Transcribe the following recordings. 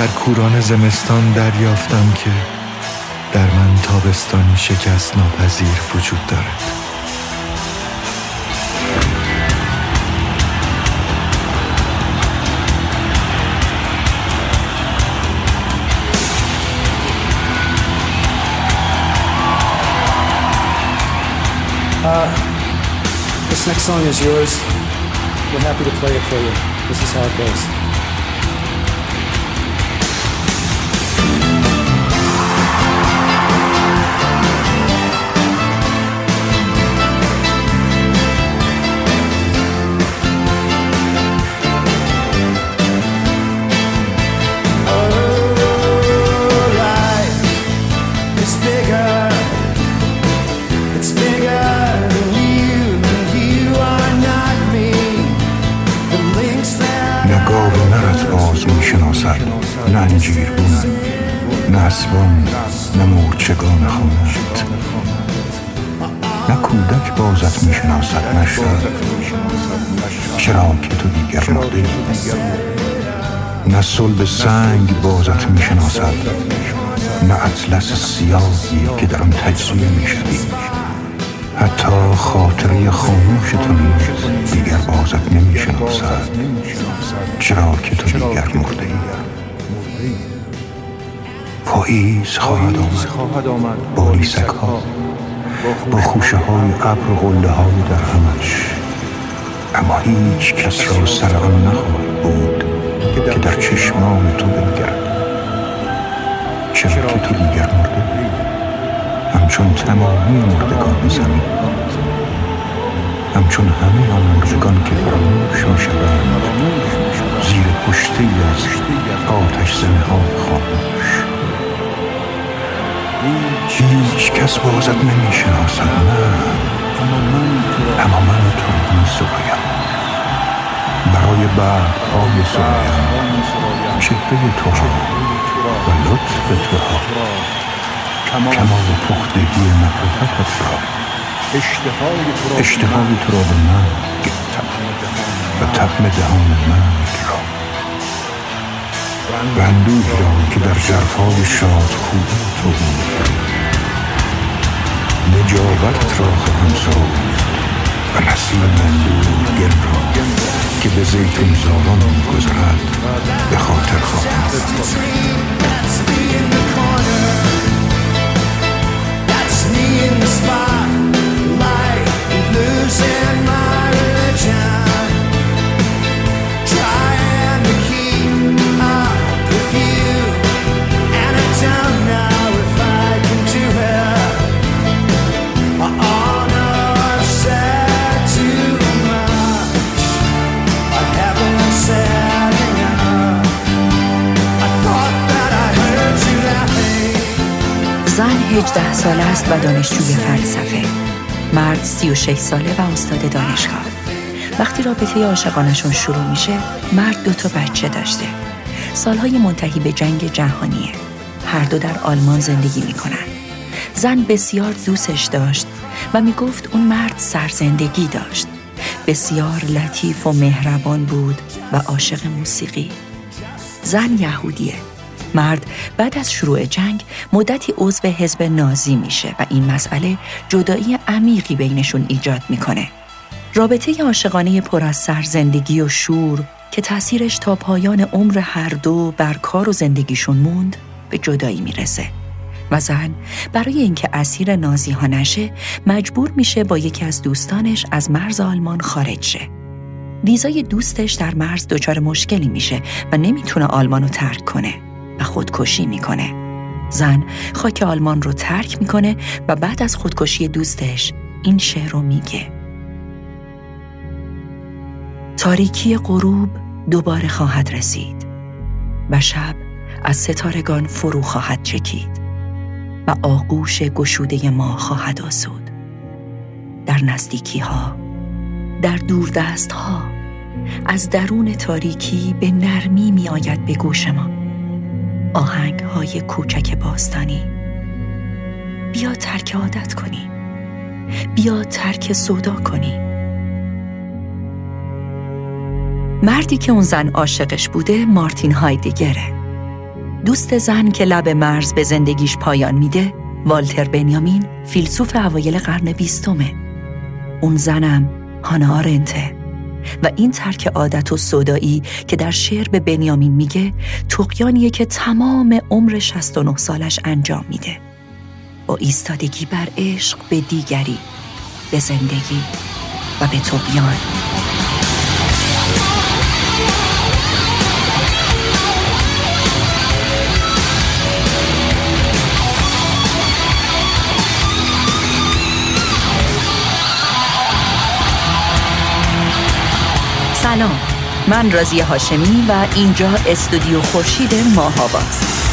در کوران زمستان دریافتم که در من تابستانی شکست ناپذیر وجود دارد Uh, this next song is yours. We're happy to play it for you. This is how it goes. نه اسبان نه مورچگان خانت نه کودک بازت می‌شناسد نه چرا که تو دیگر مرده نه صلب سنگ بازت می‌شناسد نه اطلس سیاهی که در آن تجزیه می‌شوی. حتی خاطره خاموش تو نیز دیگر بازت نمی‌شناسد. چرا که تو دیگر مرده ای پاییز خواهد آمد. با لیسک ها با خوشه های ابر و غله های در همش. اما هیچ کس را سر آن نخواهد بود که در چشمان تو بنگرد. چرا که تو دیگر مرده همچون تمامی مردگان زمین. همچون همه آن مردگان که فراموش می شوند زیر پشتی از آتش زنه های خاموش. هیچ کس بازت نمی شناسد نه. اما من تو می سرایم. برای بعد های سرایم. چهره تو را و لطف تو را. کمال پختگی معرفتت را. اشتهای تو را به من گفتم و تقم دهان من را. و اندوهی را که در جرفای شاد خوب تو بود. نجابت را خواهم ساخت و نسیم اندوه گل را که به زیتون زاران گذرد به خاطر خواهم losing my religion زن 18 ساله است و دانشجوی فلسفه. مرد 36 ساله و استاد دانشگاه. وقتی رابطه عاشقانشون شروع میشه مرد دو تا بچه داشته. سالهای منتهی به جنگ جهانیه. هر دو در آلمان زندگی می‌کنن زن بسیار دوستش داشت و می‌گفت اون مرد سرزندگی داشت. بسیار لطیف و مهربان بود و عاشق موسیقی. زن یهودیه. مرد بعد از شروع جنگ مدتی عضو حزب نازی میشه و این مسئله جدایی عمیقی بینشون ایجاد می‌کنه. رابطه عاشقانه پر از سرزندگی و شور که تاثیرش تا پایان عمر هر دو بر کار و زندگیشون موند به جدایی می‌رسه. و زن برای اینکه اسیر نازی ها نشه مجبور میشه با یکی از دوستانش از مرز آلمان خارج شه. ویزای دوستش در مرز دچار مشکلی میشه و نمی‌تونه آلمان رو ترک کنه. و خودکشی می‌کنه. زن خاک آلمان رو ترک می‌کنه و بعد از خودکشی دوستش این شعر رو میگه. تاریکی غروب دوباره خواهد رسید و شب از ستارگان فرو خواهد چکید و آغوش گشوده ما خواهد آسود. در نزدیکی ها در دور دست ها از درون تاریکی به نرمی می آید به گوش ما. آهنگ های کوچک باستانی. بیا ترک عادت کنی. بیا ترک سودا کنی. مردی که اون زن عاشقش بوده مارتین هایدگره دوست زن که لب مرز به زندگیش پایان میده والتر بنیامین فیلسوف اوایل قرن بیستمه. اون زنم هانا آرنته. و این ترک عادت و صدایی که در شعر به بنیامین میگه تقیانیه که تمام عمر 69 سالش انجام میده. با ایستادگی بر عشق به دیگری به زندگی و به تقیان سلام. من رازی هاشمی و اینجا استودیو خورشید ماهاباست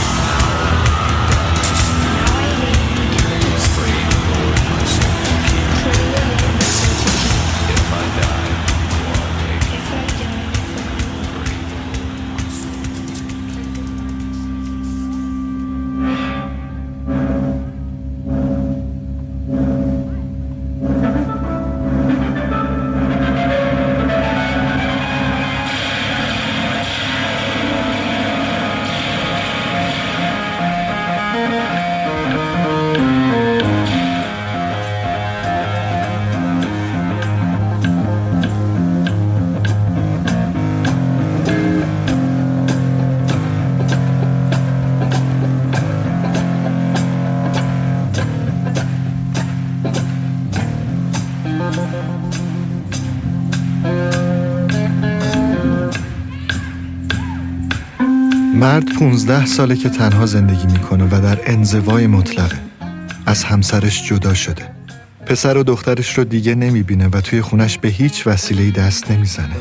16 ساله که تنها زندگی می‌کنه و در انزوای مطلقه. از همسرش جدا شده. پسر و دخترش رو دیگه نمی‌بینه و توی خونش به هیچ وسیله دست نمی‌زنه.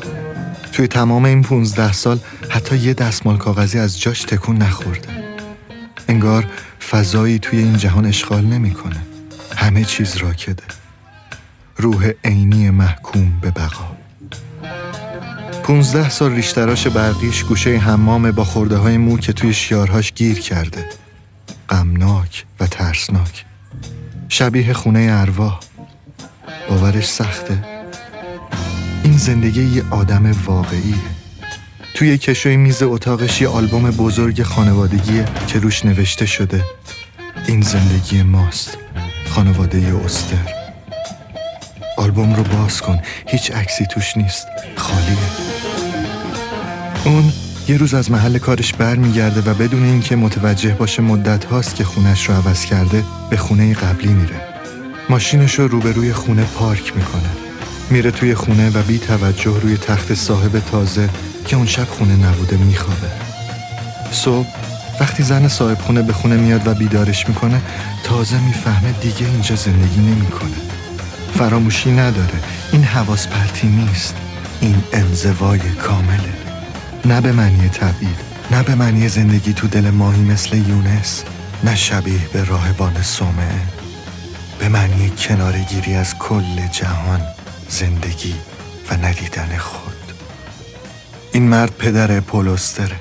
توی تمام این 15 سال حتی یه دستمال کاغذی از جاش تکون نخورده. انگار فضایی توی این جهان اشغال نمی‌کنه. همه چیز راکده. روح عینی محکوم به بقا. پونزده سال ریشتراش برقیش گوشه حمام با خورده های مو که توی شیارهاش گیر کرده. غمناک و ترسناک. شبیه خونه ارواح باورش سخته. این زندگی یه آدم واقعیه. توی کشوی میز اتاقش یه آلبوم بزرگ خانوادگیه که روش نوشته شده. این زندگی ماست. خانواده استر. آلبوم رو باز کن. هیچ عکسی توش نیست. خالیه. اون؟ یه روز از محل کارش برمیگرده و بدون اینکه متوجه باشه مدت هاست که خونش رو عوض کرده به خونه قبلی میره. ماشینش رو روبروی خونه پارک می‌کنه. میره توی خونه و بی توجه روی تخت صاحب تازه که اون شب خونه نبوده میخوابه. صبح وقتی زن صاحب خونه به خونه میاد و بیدارش می‌کنه تازه می‌فهمه دیگه اینجا زندگی نمی‌کنه. فراموشی نداره. این حواس پرتی نیست. این انزوای کامله. نه به معنی تبعید نه به معنی زندگی تو دل ماهی مثل یونس نه شبیه به راهبان سومه. به معنی کنارگیری از کل جهان زندگی و ندیدن خود. این مرد پدر پولوستره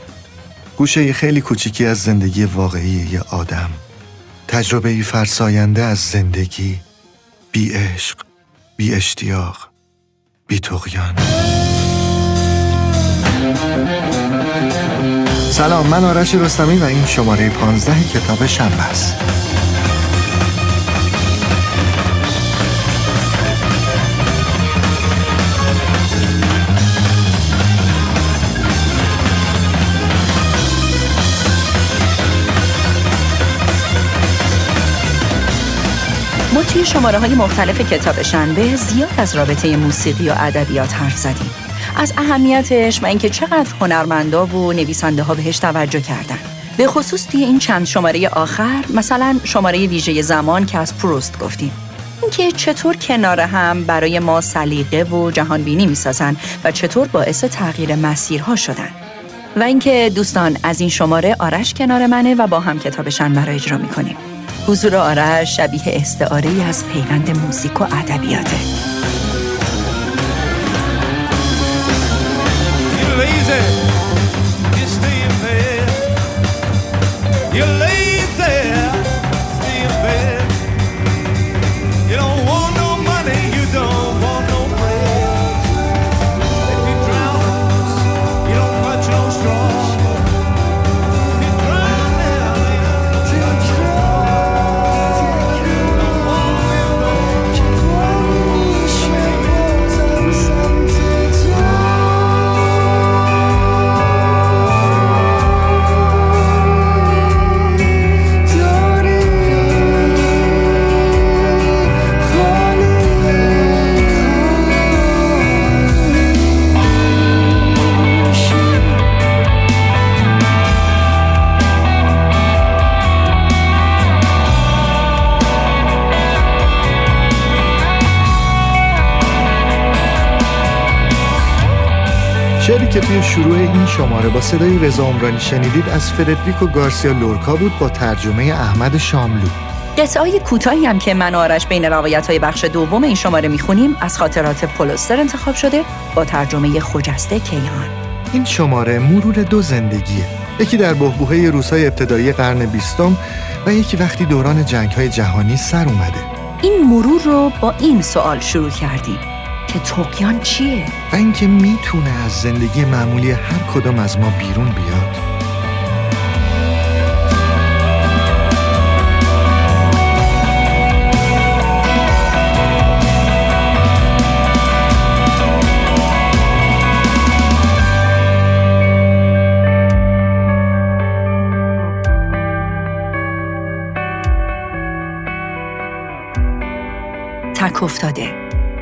گوشه خیلی کوچیکی از زندگی واقعی یه آدم. تجربه فرساینده از زندگی. بی عشق بی اشتیاق بی تغیان سلام من آرش رستمی و این شماره 15 کتاب شنبه است. ما توی شماره های مختلف کتاب شنبه زیاد از رابطه موسیقی و ادبیات حرف زدیم. از اهمیتش و اینکه چقدر هنرمندا و نویسنده ها بهش توجه کردن. به خصوص توی این چند شماره آخر مثلا شماره ویژه زمان که از پروست گفتیم. اینکه چطور کنار هم برای ما سلیقه و جهان بینی می‌سازن و چطور باعث تغییر مسیرها شدن. و اینکه دوستان از این شماره آرش کنار منه و با هم کتابشن برای اجرا می‌کنیم. حضور آرش شبیه استعاره از پیوند موزیک و ادبیاته. شروع این شماره با صدای رضا عمرانی شنیدید از فردریکو گارسیا لورکا بود با ترجمه احمد شاملو. قطعای کوتاهی هم که من و آرش بین روایت های بخش دوم این شماره می‌خونیم از خاطرات پولستر انتخاب شده با ترجمه خجسته کیهان. این شماره مرور دو زندگیه. یکی در بهبوهه روسای ابتدایی قرن بیستم و یکی وقتی دوران جنگ های جهانی سر اومده. این مرور رو با این سوال شروع کردیم که توقیان چیه؟ اینکه می‌تونه از زندگی معمولی هر کدام از ما بیرون بیاد. تک افتاده.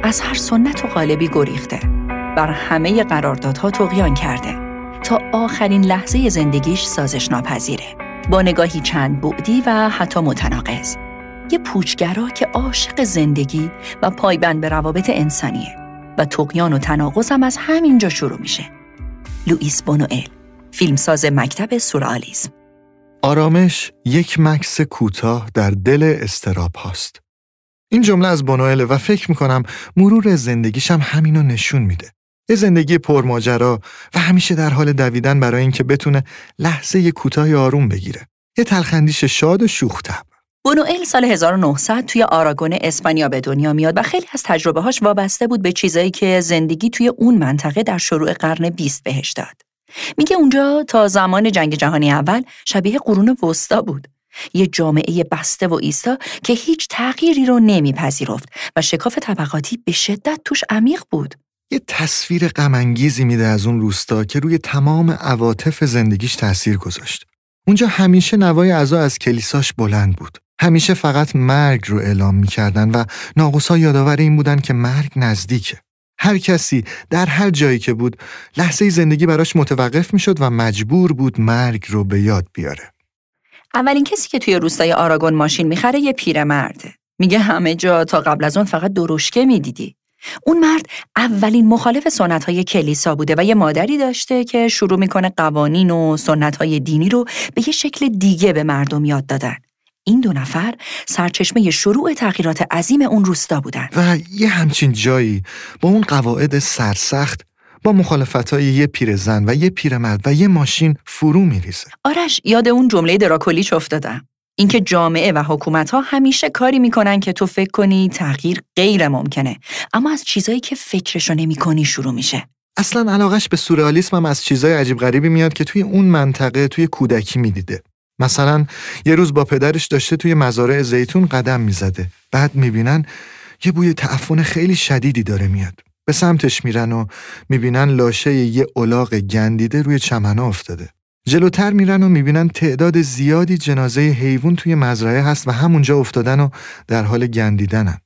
از هر سنت و قالبی گریخته. بر همه قراردادها تقیان کرده تا آخرین لحظه زندگیش سازش ناپذیره با نگاهی چند بعدی و حتی متناقض یه پوچگرا که عاشق زندگی و پایبند به روابط انسانیه و تقیان و تناقض هم از همینجا شروع میشه لوئیس بونوئل فیلمساز مکتب سورئالیسم آرامش یک مکس کوتاه در دل استراب هاست. این جمله از بونوئل و فکر می‌کنم مرور زندگیش هم همینو نشون میده. یه زندگی پرماجرا و همیشه در حال دویدن برای اینکه بتونه لحظه کوتاه آروم بگیره. یه تلخندیش شاد و شوخ طبع. بونوئل سال 1900 توی آراگون اسپانیا به دنیا میاد و خیلی از تجربه هاش وابسته بود به چیزایی که زندگی توی اون منطقه در شروع قرن 20 بهش داد. میگه اونجا تا زمان جنگ جهانی اول شبیه قرون وسطا بود. یه جامعه بسته و ایستا که هیچ تغییری رو نمیپذیرفت و شکاف طبقاتی به شدت توش عمیق بود. یه تصویر غمانگیزی میده از اون روستا که روی تمام عواطف زندگیش تاثیر گذاشت. اونجا همیشه نوای عزا از کلیساش بلند بود. همیشه فقط مرگ رو اعلام می‌کردن و ناقصا یادآور این بودن که مرگ نزدیکه. هر کسی در هر جایی که بود لحظه زندگی براش متوقف می‌شد و مجبور بود مرگ رو به یاد بیاره. اولین کسی که توی روستای آراگون ماشین می‌خره یه پیرمرده. میگه همه جا تا قبل از اون فقط درشکه می‌دیدی. اون مرد اولین مخالف سنت های کلیسا بوده و یه مادری داشته که شروع می‌کنه قوانین و سنت های دینی رو به یه شکل دیگه به مردم یاد دادن. این دو نفر سرچشمه شروع تغییرات عظیم اون روستا بودن. و یه همچین جایی با اون قواعد سرسخت با مخالفت های یه پیرزن و یه پیرمرد و یه ماشین فرو میریزه. آرش یاد اون جمله دراکولیچ افتادم. اینکه جامعه و حکومت ها همیشه کاری می‌کنن که تو فکر کنی تغییر غیر ممکنه اما از چیزایی که فکرشو نمی کنی شروع میشه. اصلا علاقش به سورئالیسم هم از چیزای عجیب غریبی میاد که توی اون منطقه توی کودکی می‌دیده. مثلا یه روز با پدرش داشته توی مزارع زیتون قدم می‌زده. بعد می‌بینن یه بوی تعفن خیلی شدیدی داره میاد. به سمتش میرن و می‌بینن لاشه یه الاغ گندیده روی چمنا افتاده. جلوتر میرن و می‌بینن تعداد زیادی جنازه حیوان توی مزرعه هست و همونجا افتادن و در حال گندیدنن.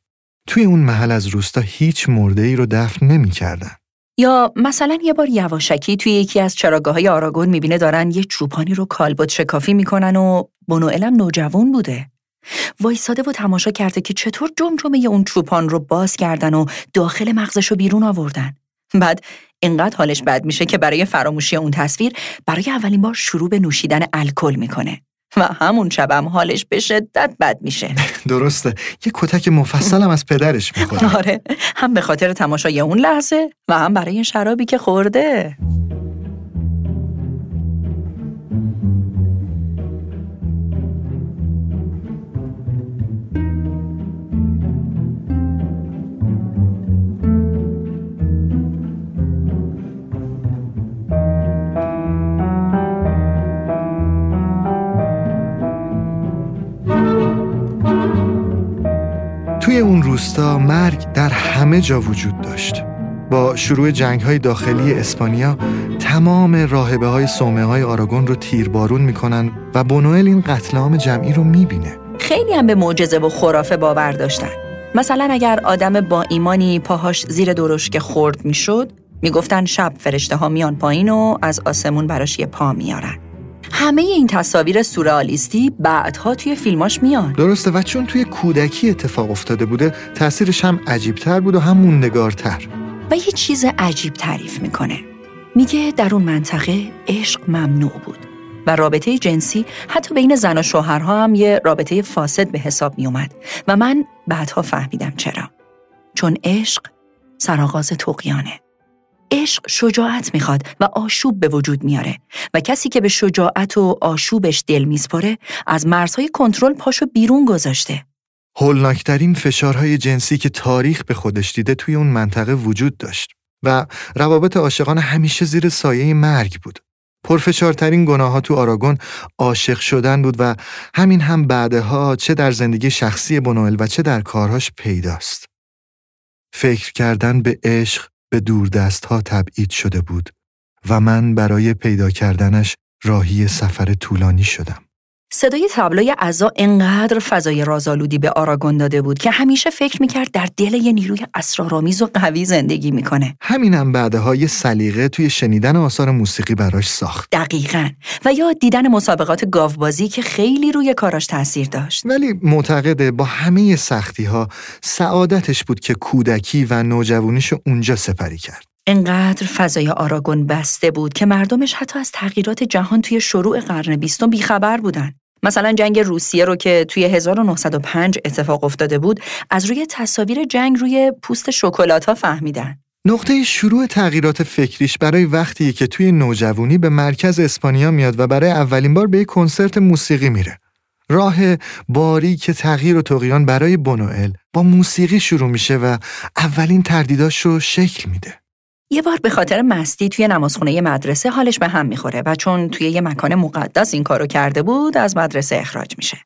توی اون محل از روستا هیچ مرده ای رو دفن نمی‌کردن. یا مثلا یه بار یواشکی توی یکی از چراگاه های آراگون می‌بینه دارن یه چوپانی رو کالبد شکافی می‌کنن و بونوئلم نوجوان بوده. وایساده و تماشا کرده که چطور جمجمه اون چوپان رو باز کردن و داخل مغزش رو بیرون آوردن. بعد اینقدر حالش بد میشه که برای فراموشی اون تصویر برای اولین بار شروع به نوشیدن الکل می‌کنه و همون شبم حالش به شدت بد میشه. درسته. یه کتک مفصلم از پدرش می‌خوره آره. هم به خاطر تماشای اون لحظه و هم برای شرابی که خورده. اون روستا مرگ در همه جا وجود داشت. با شروع جنگ های داخلی اسپانیا تمام راهبه های سومه های آراگون رو تیربارون می‌کنن و بونوئل این قتل عام جمعی رو می‌بینه. خیلی هم به معجزه و خرافه باور داشتن مثلا اگر آدم با ایمانی پاهاش زیر درشک خورد می‌شد می‌گفتن شب فرشته ها میان پایین و از آسمون براش یه پا میارن همه این تصاویر سورئالیستی بعدها توی فیلماش میان. درسته و چون توی کودکی اتفاق افتاده بوده تاثیرش هم عجیبتر بود و هم موندگارتر. و یه چیز عجیب تعریف می‌کنه. میگه در اون منطقه عشق ممنوع بود و رابطه جنسی حتی بین زن و شوهرها هم یه رابطه فاسد به حساب می اومد و من بعدها فهمیدم چرا. چون عشق سرآغاز توقیانه عشق شجاعت می‌خواد و آشوب به وجود میاره و کسی که به شجاعت و آشوبش دل میسپره از مرزهای کنترل پاشو بیرون گذاشته هولناکترین فشارهای جنسی که تاریخ به خودش دیده توی اون منطقه وجود داشت و روابط عاشقان همیشه زیر سایه مرگ بود. پرفشارترین گناه ها تو آراگون عاشق شدن بود و همین هم بعدها چه در زندگی شخصی بنوئل و چه در کارهاش پیداست. فکر کردن به عشق به دوردست ها تبعید شده بود و من برای پیدا کردنش راهی سفر طولانی شدم. صدای تبلای عزا انقدر فضای رازآلودی به آراگون داده بود که همیشه فکر می‌کرد در دل یه نیروی اسرارآمیز و قوی زندگی می‌کنه. همینم بعدها یه سلیقه توی شنیدن آثار موسیقی براش ساخت. دقیقا و یا دیدن مسابقات گاوبازی که خیلی روی کاراش تاثیر داشت. ولی معتقده با همه سختی ها سعادتش بود که کودکی و نوجوانیش اونجا سپری کرد. انقدر فضای آراگون بسته بود که مردمش حتی از تغییرات جهان توی شروع قرن بیستم بیخبر بودن. مثلا جنگ روسیه رو که توی 1905 اتفاق افتاده بود از روی تصاویر جنگ روی پوست شکلات ها فهمیدن. نقطه شروع تغییرات فکریش برای وقتی که توی نوجوانی به مرکز اسپانیا میاد و برای اولین بار به یک کنسرت موسیقی میره. راه باری که تغییر و تقیان برای بونوئل با موسیقی شروع میشه و اولین تردیداش رو شکل میده. یه بار به خاطر مستی توی نمازخونه مدرسه حالش به هم می‌خوره و چون توی یه مکان مقدس این کارو کرده بود از مدرسه اخراج میشه.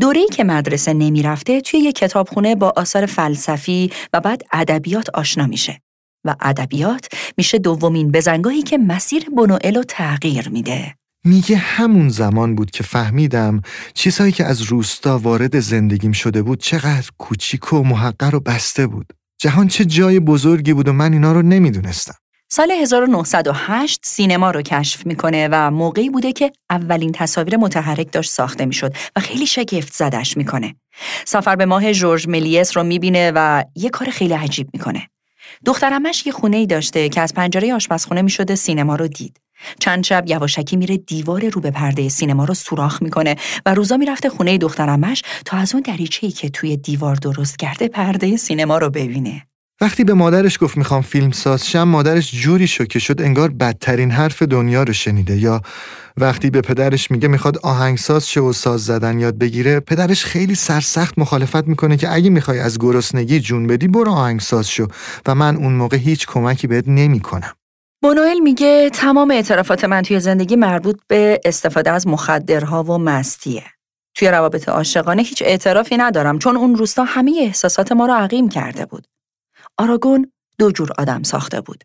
دوره‌ای که مدرسه نمی‌رفته توی یه کتابخونه با آثار فلسفی و بعد ادبیات آشنا میشه و ادبیات میشه دومین بزنگاهی که مسیر بونوئل رو تغییر میده. میگه همون زمان بود که فهمیدم چیزهایی که از روستا وارد زندگیم شده بود چقدر کوچیک و محقر و بسته بود. جهان چه جای بزرگی بود و من اینا رو نمی‌دونستم. سال 1908 سینما رو کشف می‌کنه و موقعی بوده که اولین تصاویر متحرک داشت ساخته می‌شد و خیلی شگفت زدش می‌کنه. سفر به ماه جورج ملیس رو می‌بینه و یه کار خیلی عجیب می‌کنه. دخترمش یه خونه ای داشته که از پنجره آشپزخونه می‌شده سینما رو دید. چند شب یواشکی میره دیوار رو به پرده سینما رو سوراخ می‌کنه و روزا می‌رفته خونه دخترمش تا از اون دریچه‌ای که توی دیوار درست کرده پرده سینما رو ببینه. وقتی به مادرش گفت می‌خوام فیلم ساز شم مادرش جوری شوکه شد انگار بدترین حرف دنیا رو شنیده یا وقتی به پدرش میگه می‌خواد آهنگساز شه و ساز زدن یاد بگیره پدرش خیلی سرسخت مخالفت می‌کنه که اگه می‌خوای از گرسنگی جون بدی برو آهنگساز شو و من اون موقع هیچ کمکی بهت نمی‌کنم بونوئل میگه تمام اعترافات من توی زندگی مربوط به استفاده از مخدرها و مستیه. توی روابط عاشقانه هیچ اعترافی ندارم چون اون روستا همه احساسات ما رو عقیم کرده بود. آراگون دو جور آدم ساخته بود.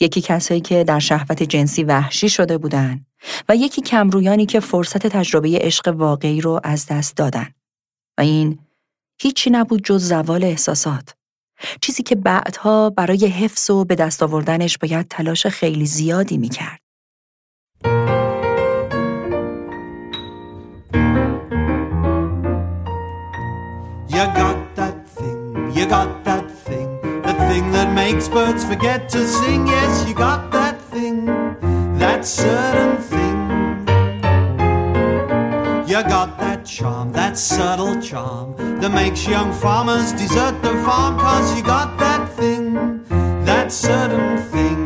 یکی کسایی که در شهوت جنسی وحشی شده بودن و یکی کمرویانی که فرصت تجربه عشق واقعی رو از دست دادن. و این هیچی نبود جز زوال احساسات. چیزی که بعدها برای حفظ و به دست آوردنش باید تلاش خیلی زیادی می‌کرد. You got that thing, you got that thing, the thing that makes birds forget to sing. Yes, you got that thing, that certain thing. You got that charm, that subtle charm that makes young farmers desert the farm cause you got that thing, that certain thing.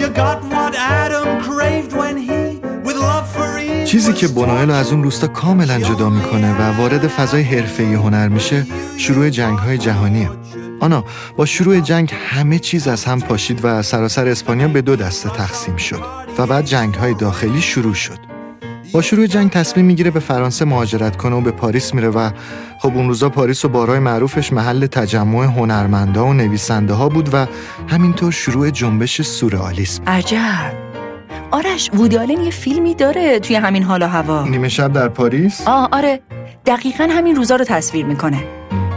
You got what Adam craved when he, with love for Eve, چیزی که بونوئل از اون روستا کاملا جدا می‌کنه و وارد فضای حرفه‌ای هنر میشه شروع جنگ‌های جهانیه. آنا با شروع جنگ همه چیز از هم پاشید و سراسر اسپانیا به دو دسته تقسیم شد و بعد جنگ‌های داخلی شروع شد. با شروع جنگ تصمیم می‌گیره به فرانسه مهاجرت کنه و به پاریس میره و خب اون روزا پاریس و بارای معروفش محل تجمع هنرمندا و نویسنده ها بود و همینطور شروع جنبش سورئالیسم. عجب. آرش وودی یه فیلمی داره توی همین حال و هوا. نیمه شب در پاریس؟ آه آره. دقیقا همین روزا رو تصویر می‌کنه.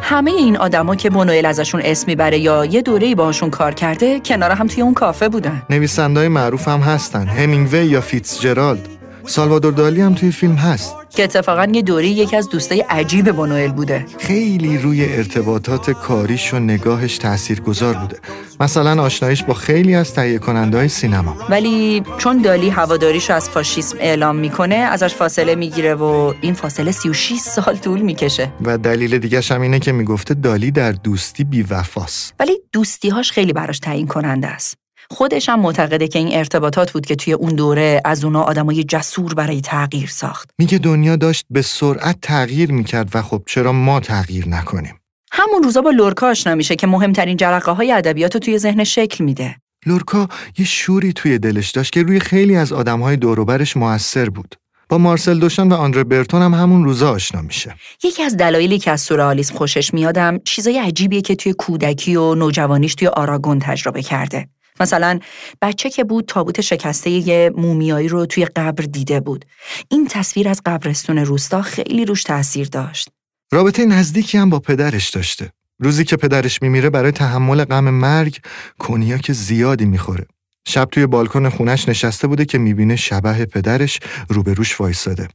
همه این آدما که بونوئل ازشون اسم می‌بره یا یه دوره‌ای باهاشون کار کرده کنار هم توی اون کافه بودن. نویسندهای معروف هم هستن. همینگوی یا فیتزجرالد. سالوادور دالی هم توی فیلم هست. که اتفاقا یه دوری یکی از دوستای عجیب بونوئل بوده. خیلی روی ارتباطات کاریش و نگاهش تاثیرگذار بوده. مثلا آشنایش با خیلی از تهیه کننده های سینما. ولی چون دالی هواداریش از فاشیسم اعلام می‌کنه ازش فاصله می‌گیره و این فاصله 36 سال طول می‌کشه. و دلیل دیگه هم اینه که می‌گفته دالی در دوستی بیوفاست. ولی دوستیهاش خیلی براش تعیین کننده است. خودش هم معتقده که این ارتباطات بود که توی اون دوره از اونا آدمای جسور برای تغییر ساخت. میگه دنیا داشت به سرعت تغییر می‌کرد و خب چرا ما تغییر نکنیم؟ همون روزا با لورکا آشنا میشه که مهمترین جرقه های ادبیات رو توی ذهن شکل میده. لورکا یه شوری توی دلش داشت که روی خیلی از آدمهای دوروبرش موثر بود. با مارسل دوشان و آندره برتون هم همون روزا آشنا میشه. یکی از دلایلی که از سورئالیسم خوشش میادم چیزای عجیبیه که توی کودکی و نوجوانیش توی آراگون تجربه کرده. مثلا بچه که بود تابوت شکسته یه مومیایی رو توی قبر دیده بود. این تصویر از قبرستون روستا خیلی روش تاثیر داشت. رابطه نزدیکی هم با پدرش داشته. روزی که پدرش میمیره برای تحمل غم مرگ کنیاک زیادی می‌خوره. شب توی بالکن خونش نشسته بوده که می‌بینه شبه پدرش روبروش وایساده.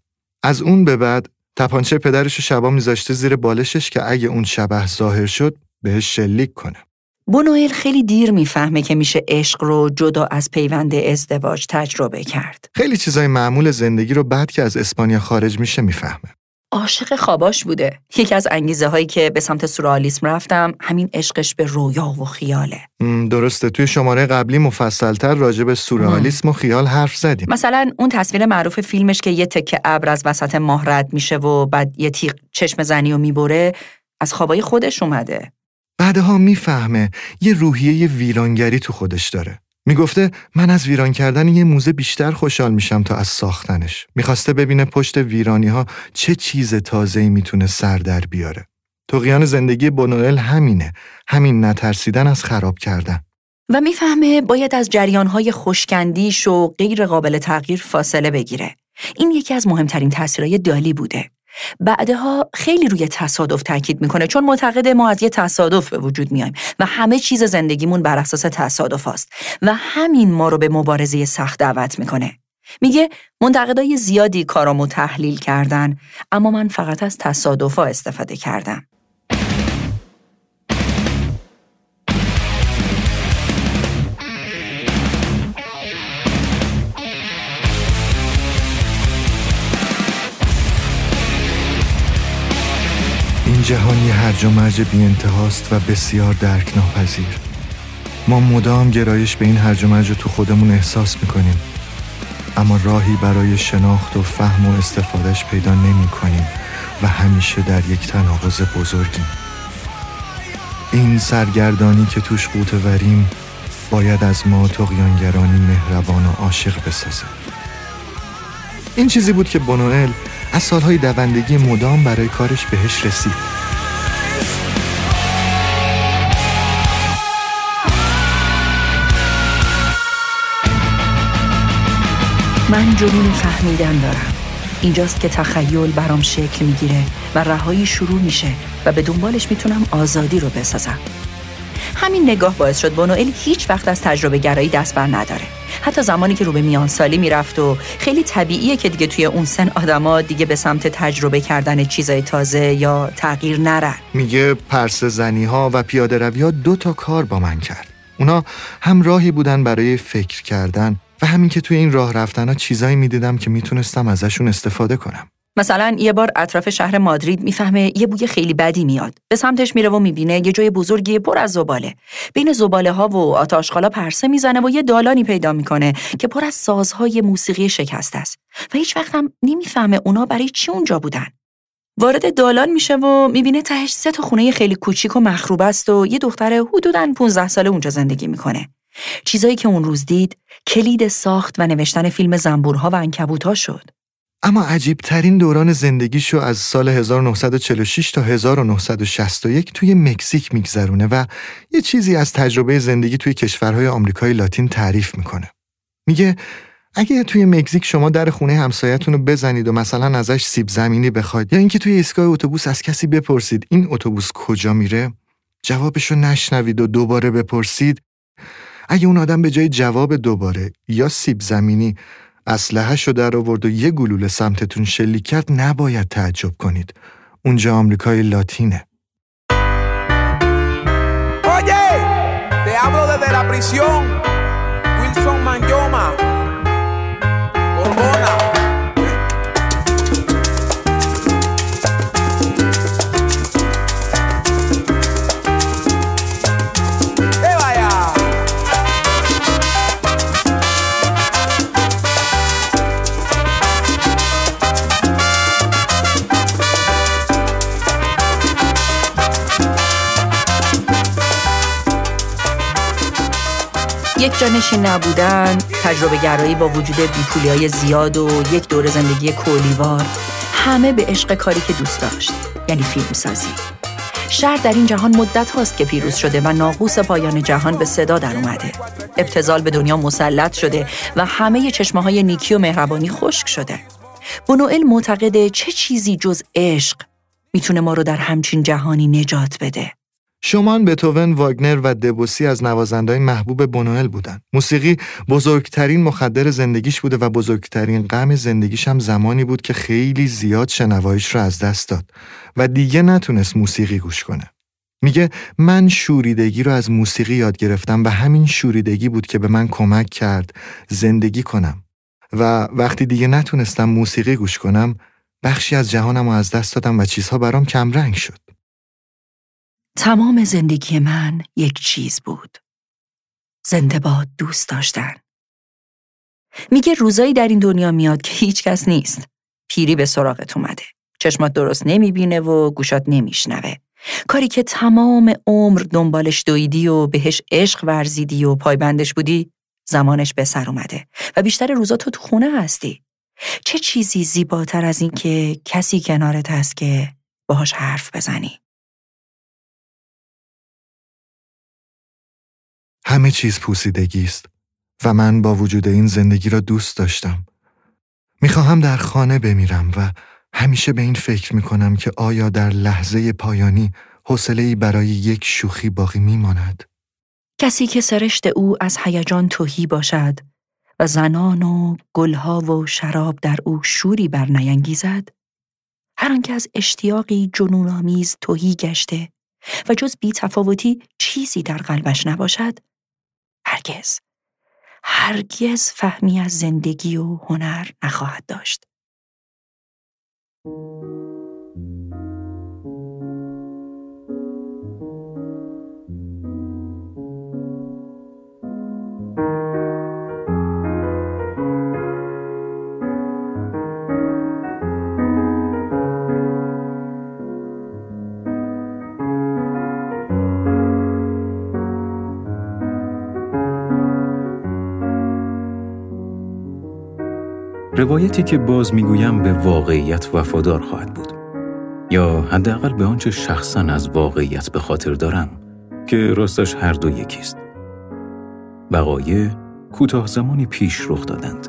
از اون به بعد تپانچه پدرش رو شبا میذاشته زیر بالشش که اگه اون شبه ظاهر شد بهش شلیک کنه. بونوئل خیلی دیر می‌فهمه که میشه عشق رو جدا از پیوند ازدواج تجربه کرد. خیلی چیزای معمول زندگی رو بعد که از اسپانیا خارج میشه می‌فهمه. عاشق خواباش بوده. یکی از انگیزه هایی که به سمت سورالیسم رفتم همین عشقش به رویا و خیاله. درسته توی شماره قبلی مفصلتر راجع به سورالیسم و خیال حرف زدیم. مثلا اون تصویر معروف فیلمش که یه تکه ابر از وسط ماه رد میشه و بعد یه تیغ چشم زنی و می‌بره از خوابای خودش اومده. بعدها می‌فهمه یه روحیه ویرانگری تو خودش داره. می‌گفته من از ویران کردن یه موزه بیشتر خوشحال میشم تا از ساختنش. می‌خواسته ببینه پشت ویرانی ها چه چیز تازه‌ای می‌تونه سر در بیاره. توقیان زندگی بونوئل همینه. همین نترسیدن از خراب کردن. و می‌فهمه باید از جریانهای خوشکندیش و غیر قابل تغییر فاصله بگیره. این یکی از مهمترین تاثیرهای دالی بوده. بعدها خیلی روی تصادف تاکید می‌کنه چون معتقد ما از یه تصادف به وجود میایم و همه چیز زندگیمون بر اساس تصادف است و همین ما رو به مبارزه سخت دعوت می‌کنه. میگه منتقدای زیادی کارامو تحلیل کردن اما من فقط از تصادفا استفاده کردم. جهانی هرج و مرج بی انتهاست و بسیار درک ناپذیر ما مدام گرایش به این هرج و مرج تو خودمون احساس می‌کنیم. اما راهی برای شناخت و فهم و استفادهش پیدا نمی کنیم و همیشه در یک تناقض بزرگیم. این سرگردانی که توش قوت وریم باید از ما تقیانگرانی مهربان و عاشق بسازه این چیزی بود که بونوئل از سالهای دوندگی مدام برای کارش بهش رسید. من جنون فهمیدن دارم. اینجاست که تخیل برام شکل می‌گیره و رهایی شروع میشه و به دنبالش می‌تونم آزادی رو بسازم. همین نگاه باعث شد بونوئل هیچ وقت از تجربه گرایی دست بر نداره. حتی زمانی که رو به میان سالی می‌رفت و خیلی طبیعیه که دیگه توی اون سن آدما دیگه به سمت تجربه کردن چیزای تازه یا تغییر نرن میگه پرس زنی ها و پیاده روی ها دو تا کار با من کرد اونا هم راهی بودن برای فکر کردن و همین که توی این راه رفتن ها چیزایی می‌دیدم که می‌تونستم ازشون استفاده کنم. مثلا یه بار اطراف شهر مادرید می‌فهمه یه بوی خیلی بدی میاد. به سمتش میره و می‌بینه یه جای بزرگی پر از زباله. بین زباله ها و آتاشخالا پرسه می‌زنه و یه دالانی پیدا می‌کنه که پر از سازهای موسیقی شکسته است. و هیچ وقت هم نمی‌فهمه اونا برای چی اونجا بودن. وارد دالان میشه و می‌بینه تهش سه تا خونه خیلی کوچیک و مخروب است و یه دختر حدوداً 15 ساله اونجا زندگی می‌کنه. چیزایی که اون روز دید کلید ساخت و نوشتن فیلم زنبورها و انکبوتها شد. اما عجیب ترین دوران زندگیشو از سال 1946 تا 1961 توی مکزیک میگذرونه و یه چیزی از تجربه زندگی توی کشورهای آمریکای لاتین تعریف می‌کنه. میگه اگه توی مکزیک شما در خونه همسایتون رو بزنید و مثلا ازش سیب زمینی بخواید یا اینکه توی ایستگاه اتوبوس از کسی بپرسید این اتوبوس کجا میره جوابشو نشنوید و دوباره بپرسید اگه اون آدم به جای جواب دوباره یا سیب زمینی اسلحه در آورد و یه گلوله سمتتون شلیک کرد نباید تعجب کنید. اونجا آمریکای لاتینه. Te hablo desde la prisión. Wilson Manyoma. Borbona. یک جانشین نبودن، تجربه گرایی با وجود بیپولی های زیاد و یک دور زندگی کولیوار همه به عشق کاری که دوست داشت یعنی فیلم سازی. شهر در این جهان مدت هاست که پیروز شده و ناقوس پایان جهان به صدا در اومده. ابتزال به دنیا مسلط شده و همه چشمه های نیکی و مهربانی خشک شده. بونوئل معتقده چه چیزی جز عشق می‌تونه ما رو در همچین جهانی نجات بده. شومان، بتوون، واگنر و دبوسی از نوازندهای محبوب بونوئل بودند. موسیقی بزرگترین مخدر زندگیش بوده و بزرگترین غم زندگیش هم زمانی بود که خیلی زیاد شنواییش رو از دست داد و دیگه نتونست موسیقی گوش کنه. میگه من شوریدگی رو از موسیقی یاد گرفتم و همین شوریدگی بود که به من کمک کرد زندگی کنم و وقتی دیگه نتونستم موسیقی گوش کنم بخشی از جهانم رو از دست دادم و چیزها برام کمرنگ شد. تمام زندگی من یک چیز بود. زنده باد دوست داشتن. میگه روزایی در این دنیا میاد که هیچ کس نیست. پیری به سراغت اومده. چشمات درست نمی‌بینه و گوشات نمیشنوه. کاری که تمام عمر دنبالش دویدی و بهش عشق ورزیدی و پایبندش بودی زمانش به سر اومده و بیشتر روزا تو تو خونه هستی. چه چیزی زیباتر از این که کسی کنارت هست که باهاش حرف بزنی؟ همه چیز پوسیدگی است و من با وجود این زندگی را دوست داشتم. می‌خواهم در خانه بمیرم و همیشه به این فکر می‌کنم که آیا در لحظه پایانی حوصله‌ای برای یک شوخی باقی میماند. کسی که سرشت او از هیجان توهی باشد و زنان و گلها و شراب در او شوری بر نینگیزد هر آنکه از اشتیاقی جنونآمیز توهی گشته و جز بی تفاوتی چیزی در قلبش نباشد هرگز. هرگز فهمی از زندگی و هنر نخواهد داشت. روایتی که باز می‌گویم به واقعیت وفادار خواهد بود. یا حداقل به آنچه شخصا از واقعیت به خاطر دارم که راستش هر دو یکیست. وقایع کوتاه زمانی پیش رخ دادند.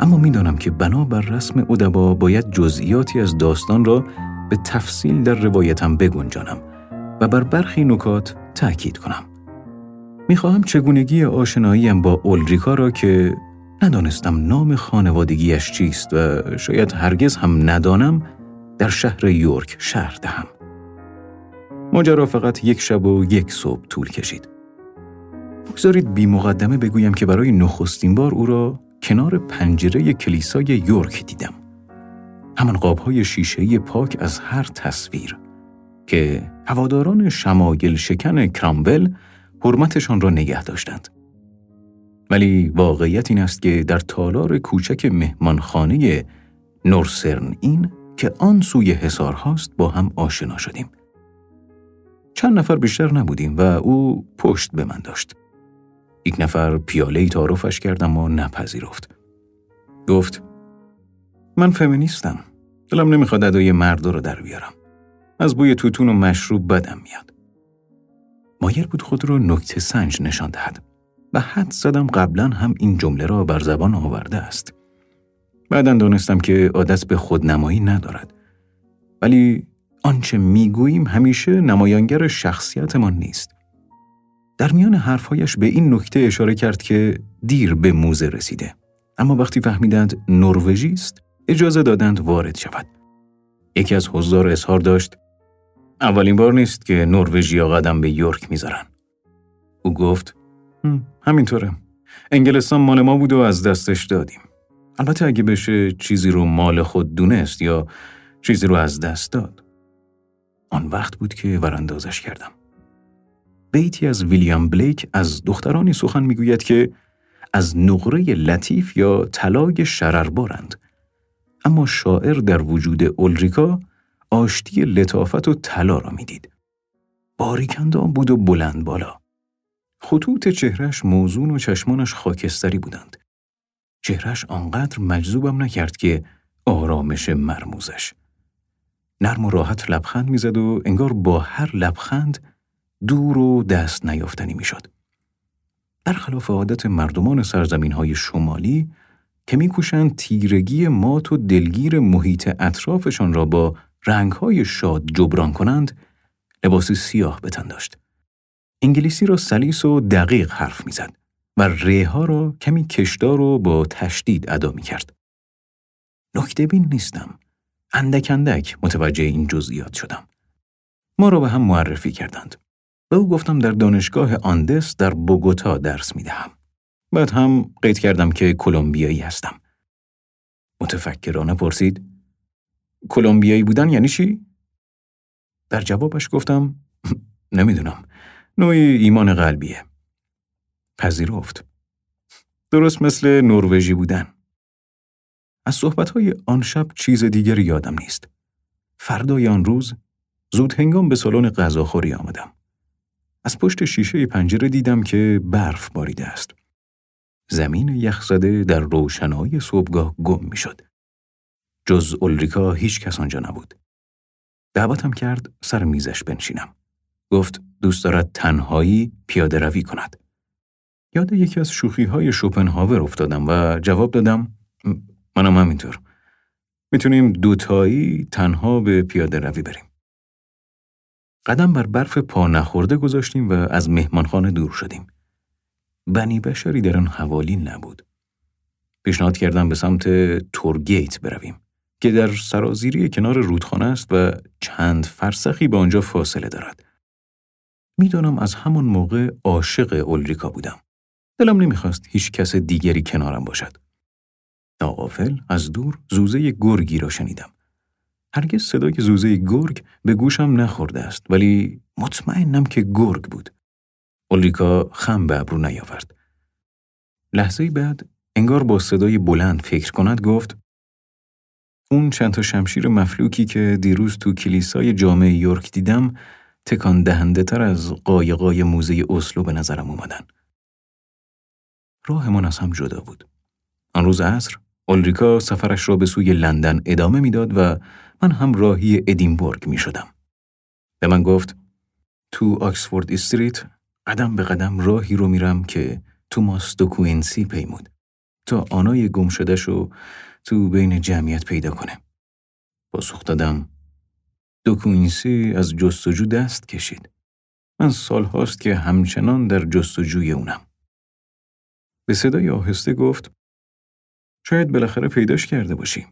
اما می‌دانم که بنا بر رسم ادبا باید جزئیاتی از داستان را به تفصیل در روایتم بگنجانم و بر برخی نکات تأکید کنم. می‌خواهم چگونگی آشناییم با اولریکا را که ندانستم نام خانوادگیش چیست و شاید هرگز هم ندانم در شهر یورک شهر دهم. ماجرا فقط یک شب و یک صبح طول کشید. بگذارید بی مقدمه بگویم که برای نخستین بار او را کنار پنجره کلیسای یورک دیدم. همان قابهای شیشهی پاک از هر تصویر که هواداران شماگل شکن کرامبل حرمتشان را نگه داشتند. ولی واقعیت این است که در تالار کوچک مهمانخانه نورسرن این که آن سوی حسار هاست با هم آشنا شدیم. چند نفر بیشتر نبودیم و او پشت به من داشت. یک نفر پیاله تعارفش کردم و نپذیرفت. گفت من فمینیستم. دلم نمی‌خواد ادای مرد رو در بیارم. از بوی توتون و مشروب بدم میاد. مایر بود خود را نکته سنج نشان دهد. و حد زدم قبلا هم این جمله را بر زبان آورده است. بعدا دانستم که عادت به خودنمایی ندارد. ولی آنچه می‌گوییم همیشه نمایانگر شخصیتمان نیست. در میان حرفهایش به این نکته اشاره کرد که دیر به موزه رسیده. اما وقتی فهمیدند نروژی است اجازه دادند وارد شود یکی از حضار اظهار داشت اولین بار نیست که نروژیا قدم به یورک می‌ذارن او گفت همینطوره. انگلستان مال ما بود و از دستش دادیم. البته اگه بشه چیزی رو مال خود دونست یا چیزی رو از دست داد. آن وقت بود که وراندازش کردم. بیتی از ویلیام بلیک از دخترانی سخن می‌گوید که از نقره لطیف یا طلای شرربارند. اما شاعر در وجود اولریکا آشتی لطافت و طلا را می‌دید. باریکندان بود و بلند بالا. خطوط چهرش موزون و چشمانش خاکستری بودند چهرش آنقدر مجذوبم نکرد که آرامش مرموزش نرم و راحت لبخند می‌زد و انگار با هر لبخند دور و دست نیافتنی می‌شد. برخلاف عادت مردمان سرزمین های شمالی که میکوشند تیرگی مات و دلگیر محیط اطرافشان را با های شاد جبران کنند، لباسی سیاه بتن داشت. انگلیسی را سلیس و دقیق حرف می‌زد و ریها را کمی کشدار و با تشدید ادا می کرد. نکته بین نیستم. اندک اندک متوجه این جزئیات شدم. ما را به هم معرفی کردند. به او گفتم در دانشگاه آندس در بوگوتا درس می دهم. بعد هم قید کردم که کلمبیایی هستم. متفکرانه پرسید کلمبیایی بودن یعنی چی؟ در جوابش گفتم نمی‌دونم. نوعی ایمان قلبیه. پذیرفت. درست مثل نروژی بودن. از صحبتهای آن شب چیز دیگری یادم نیست. فردای آن روز زود هنگام به سالن غذاخوری آمدم. از پشت شیشه پنجره دیدم که برف باریده است. زمین یخزده در روشنایی صبحگاه گم می شد. جز اولریکا هیچ کس آنجا نبود. دعوتم کرد سر میزش بنشینم. گفت دوست دارد تنهایی پیاده روی کند. یاد یکی از شوخی های شوپنهاور افتادم و جواب دادم منم همینطور. می‌تونیم دوتایی تنها به پیاده روی بریم. قدم بر برف پا نخورده گذاشتیم و از مهمانخانه دور شدیم. بنی بشری در آن حوالی نبود. پیشنهاد کردم به سمت تورگیت برویم که در سرازیری کنار رودخانه است و چند فرسخی به آنجا فاصله دارد. می‌دانم از همان موقع عاشق اولریکا بودم. دلم نمی‌خواست هیچ کس دیگری کنارم باشد. ناقافل از دور زوزه گرگی را شنیدم. هرگز صدای زوزه گرگ به گوشم نخورده است ولی مطمئنم که گرگ بود. اولیکا خم به ابرو نیاورد. لحظه بعد انگار با صدای بلند فکر کند گفت اون چند تا شمشیر مفلوکی که دیروز تو کلیسای جامعه یورک دیدم تکان دهنده تر از قایقای موزه اسلو به نظرم اومدن. راهمان از هم جدا بود. آن روز عصر اولریکا سفرش را به سوی لندن ادامه می‌داد و من هم راهی ادینبورگ می شدم. به من گفت تو آکسفورد استریت قدم به قدم راهی رو میرم که توماس دو کوینسی پیمود تا آنای گم شده شو تو بین جمعیت پیدا کنه. پاسخ دادم دو کوینسی از جستجو دست کشید. من سال هاست که همچنان در جستجوی اونم. به صدای آهسته گفت شاید بالاخره پیداش کرده باشی.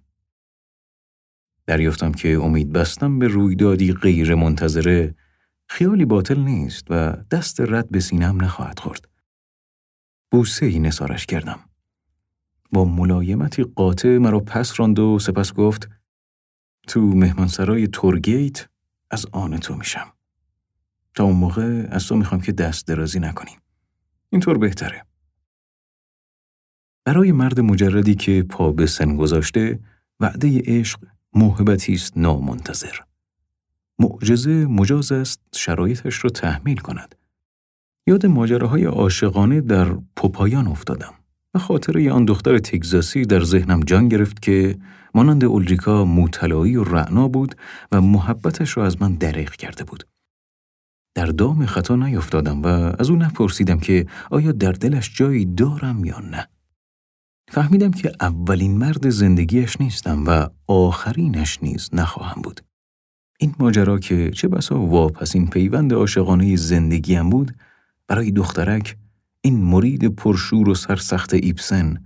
دریافتم که امید بستم به رویدادی غیر منتظره خیالی باطل نیست و دست رد به سینم نخواهد خورد. بوسه ای نسارش کردم. با ملایمتی قاطع مرا پس راند و سپس گفت تو مهمانسرای تورگیت از آن تو میشم. تا اون موقع از تو می‌خوام که دست درازی نکنیم. اینطور بهتره. برای مرد مجردی که پا به سن گذاشته وعده عشق موهبتی است نامنتظر. معجزه مجاز است شرایطش را تحمیل کند. یاد ماجراهای عاشقانه در پوپایان افتادم و خاطره آن دختر تگزاسی در ذهنم جان گرفت که مانند اولریکا موطلایی و رعنا بود و محبتش را از من دریغ کرده بود. در دام خطا نیفتادم و از او نپرسیدم که آیا در دلش جایی دارم یا نه. فهمیدم که اولین مرد زندگیش نیستم و آخرینش نیز نخواهم بود. این ماجرا که چه بسا واپسین پیوند عاشقانه زندگیم بود برای دخترک این مرید پرشور و سرسخت ایبسن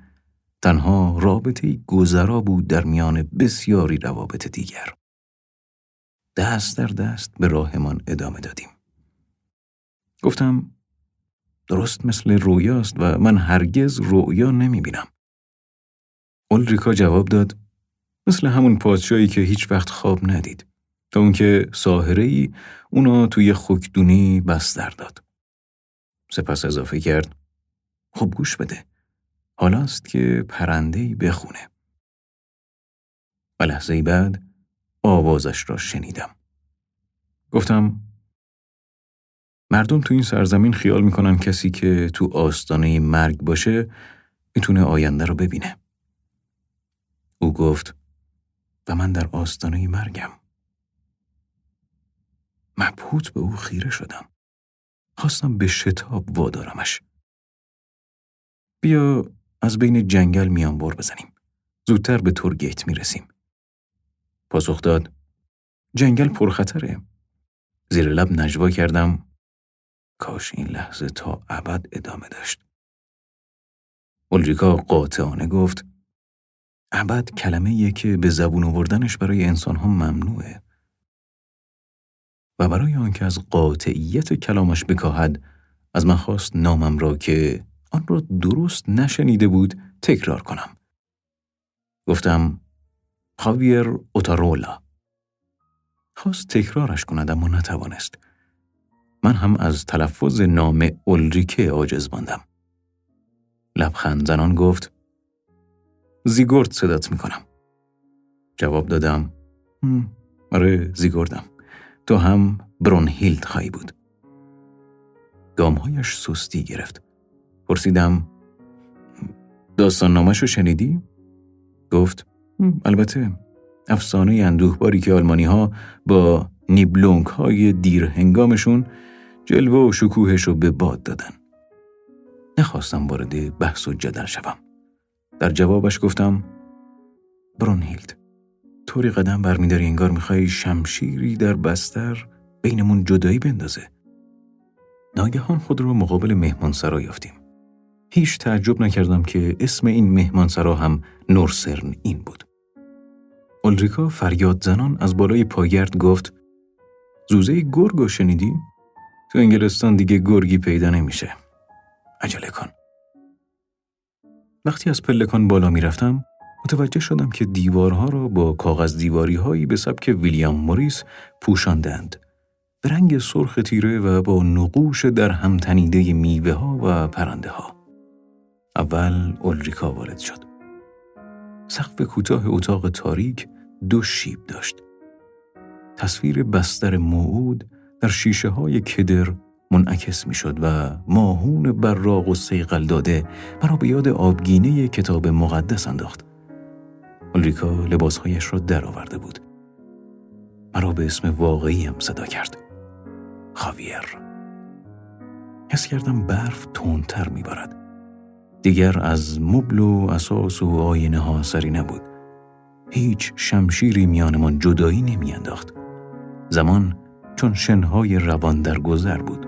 تنها رابطه گذرا بود در میان بسیاری روابط دیگر. دست در دست به راهمان ادامه دادیم. گفتم درست مثل رویاست و من هرگز رویا نمی بینم. اولریکا جواب داد مثل همون پادشاهی که هیچ وقت خواب ندید تا اون که ساهره ای اونو توی خکدونی بستر داد. سپس اضافه کرد خب گوش بده. حالاست که پرندهی بخونه. و لحظه بعد آوازش را شنیدم. گفتم مردم تو این سرزمین خیال می‌کنن کسی که تو آستانه مرگ باشه می‌تونه آینده رو ببینه. او گفت و من در آستانه مرگم. مبهوت به او خیره شدم. خواستم به شتاب وادارمش. بیا از بین جنگل میان بر بزنیم. زودتر به تورگیت می‌رسیم. پاسخ داد جنگل پرخطره. زیر لب نجوا کردم کاش این لحظه تا ابد ادامه داشت. اولریکا قاطعانه گفت ابد کلمه که به زبون آوردنش برای انسان ها ممنوعه. و برای آنکه از قاطعیت کلامش بکاهد از من خواست نامم را که آن را درست نشنیده بود تکرار کنم. گفتم خاویر اوتارولا. خواست تکرارش کند اما نتوانست. من هم از تلفظ نام اولریکه عاجز ماندم. لبخند زنان گفت زیگورد صدات می‌کنم. جواب دادم آره زیگوردم. تو هم برونهیلد خواهی بود. گامهایش سستی گرفت. پرسیدم داستان نامش رو شنیدی؟ گفت البته افسانه اندوهباری که آلمانی ها با نیبلونگ های دیر هنگامشون جلوه و شکوهش رو به باد دادن. نخواستم وارد بحث و جدل شوم. در جوابش گفتم برونهیلد طوری قدم برمیداری انگار می‌خوای شمشیری در بستر بینمون جدایی بندازه. ناگهان خود رو مقابل مهمانسرا یافتیم. هیچ تعجب نکردم که اسم این مهمانسرا هم نورسرن این بود. اولریکا فریاد زنان از بالای پاگرد گفت زوزه گرگو شنیدی؟ تو انگلستان دیگه گرگی پیدا نمیشه. عجله کن. وقتی از پلکان بالا می‌رفتم متوجه شدم که دیوارها را با کاغذ دیواری هایی به سبک ویلیام موریس پوشاندند. به رنگ سرخ تیره و با نقوش در هم تنیده میوه ها و پرنده ها. اول اولریکا وارد شد. سقف کوتاه اتاق تاریک دو شیب داشت. تصویر بستر موعود در شیشه های کدر منعکس می شد و ماهون براق و سیقل داده مرا به یاد آبگینه کتاب مقدس انداخت. اولریکا لباسهایش را درآورده بود. مرا به اسم واقعی هم صدا کرد. خاویر. حس کردم برف تندتر میبارد. دیگر از مبل و اساس و آینه ها سری نبود. هیچ شمشیری میانمان جدایی نمیانداخت. زمان چون شنهای روان در گذر بود.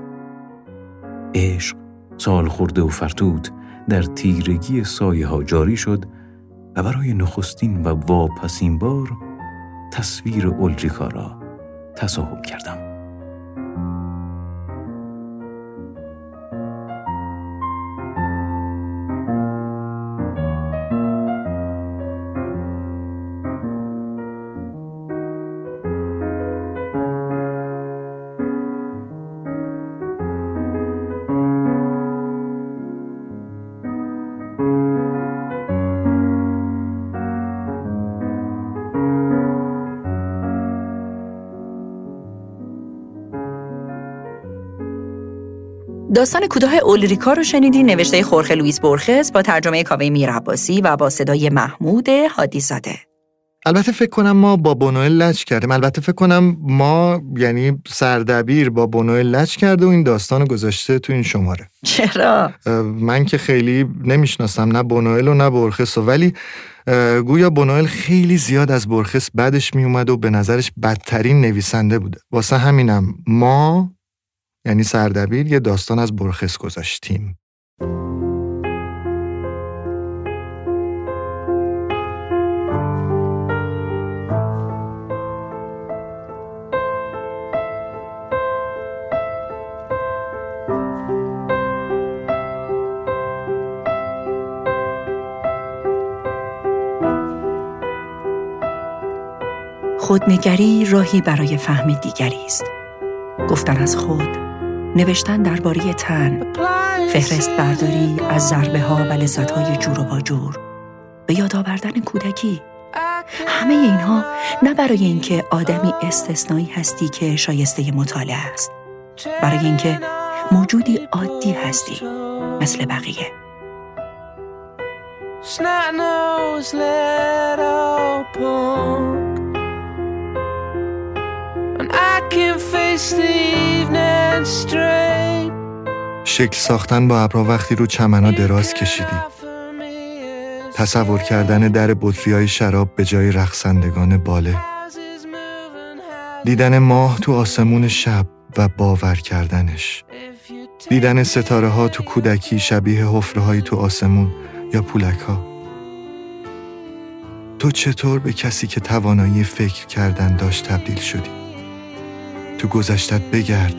عشق سال خورده و فرتوت در تیرگی سایه ها جاری شد و برای نخستین و واپسین بار تصویر اولریکا را تصاحب کردم. داستان کوتاه اولریکا رو شنیدین نوشته خورخه لوئیس برخس با ترجمه کاوه میرعباسی و با صدای محمود هادی زاده. البته فکر کنم ما با بونوئل لچ کردیم البته فکر کنم ما یعنی سردبیر با بونوئل لچ کرده و این داستان گذاشته تو این شماره چرا؟ من که خیلی نمی‌شناسم نه بونوئل و نه برخس و ولی گویا بونوئل خیلی زیاد از برخس بعدش میومد و به نظرش بدترین نویسنده بوده واسه همینم ما یعنی سردبیر یه داستان از برخس گذاشتیم. خودنگری راهی برای فهم دیگری است. گفتن از خود نوشتن درباره تن، فهرست برداری از ضربه ها و لذت های جور و باجور، به یاد آوردن کودکی. همه اینها نه برای اینکه آدمی استثنایی هستی که شایسته مطالعه است، برای اینکه موجودی عادی هستی مثل بقیه. شکل ساختن با ابرا وقتی رو چمنا دراز کشیدی. تصور کردن در بطری های شراب به جای رقصندگان باله. دیدن ماه تو آسمون شب و باور کردنش. دیدن ستاره ها تو کودکی شبیه حفره تو آسمون یا پولک ها تو چطور به کسی که توانایی فکر کردن داشت تبدیل شدی؟ تو گذشتت بگرد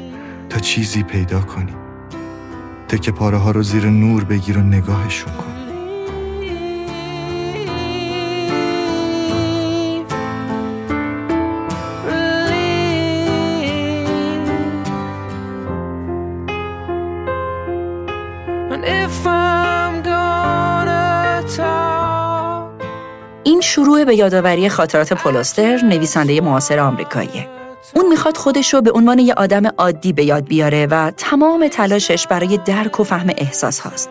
تا چیزی پیدا کنی تکه پاره ها رو زیر نور بگیر و نگاهشون کن این شروع به یادآوری خاطرات پولستر نویسنده معاصر آمریکاییه. اون می‌خواد خودش رو به عنوان یه آدم عادی به یاد بیاره و تمام تلاشش برای درک و فهم احساس هاست.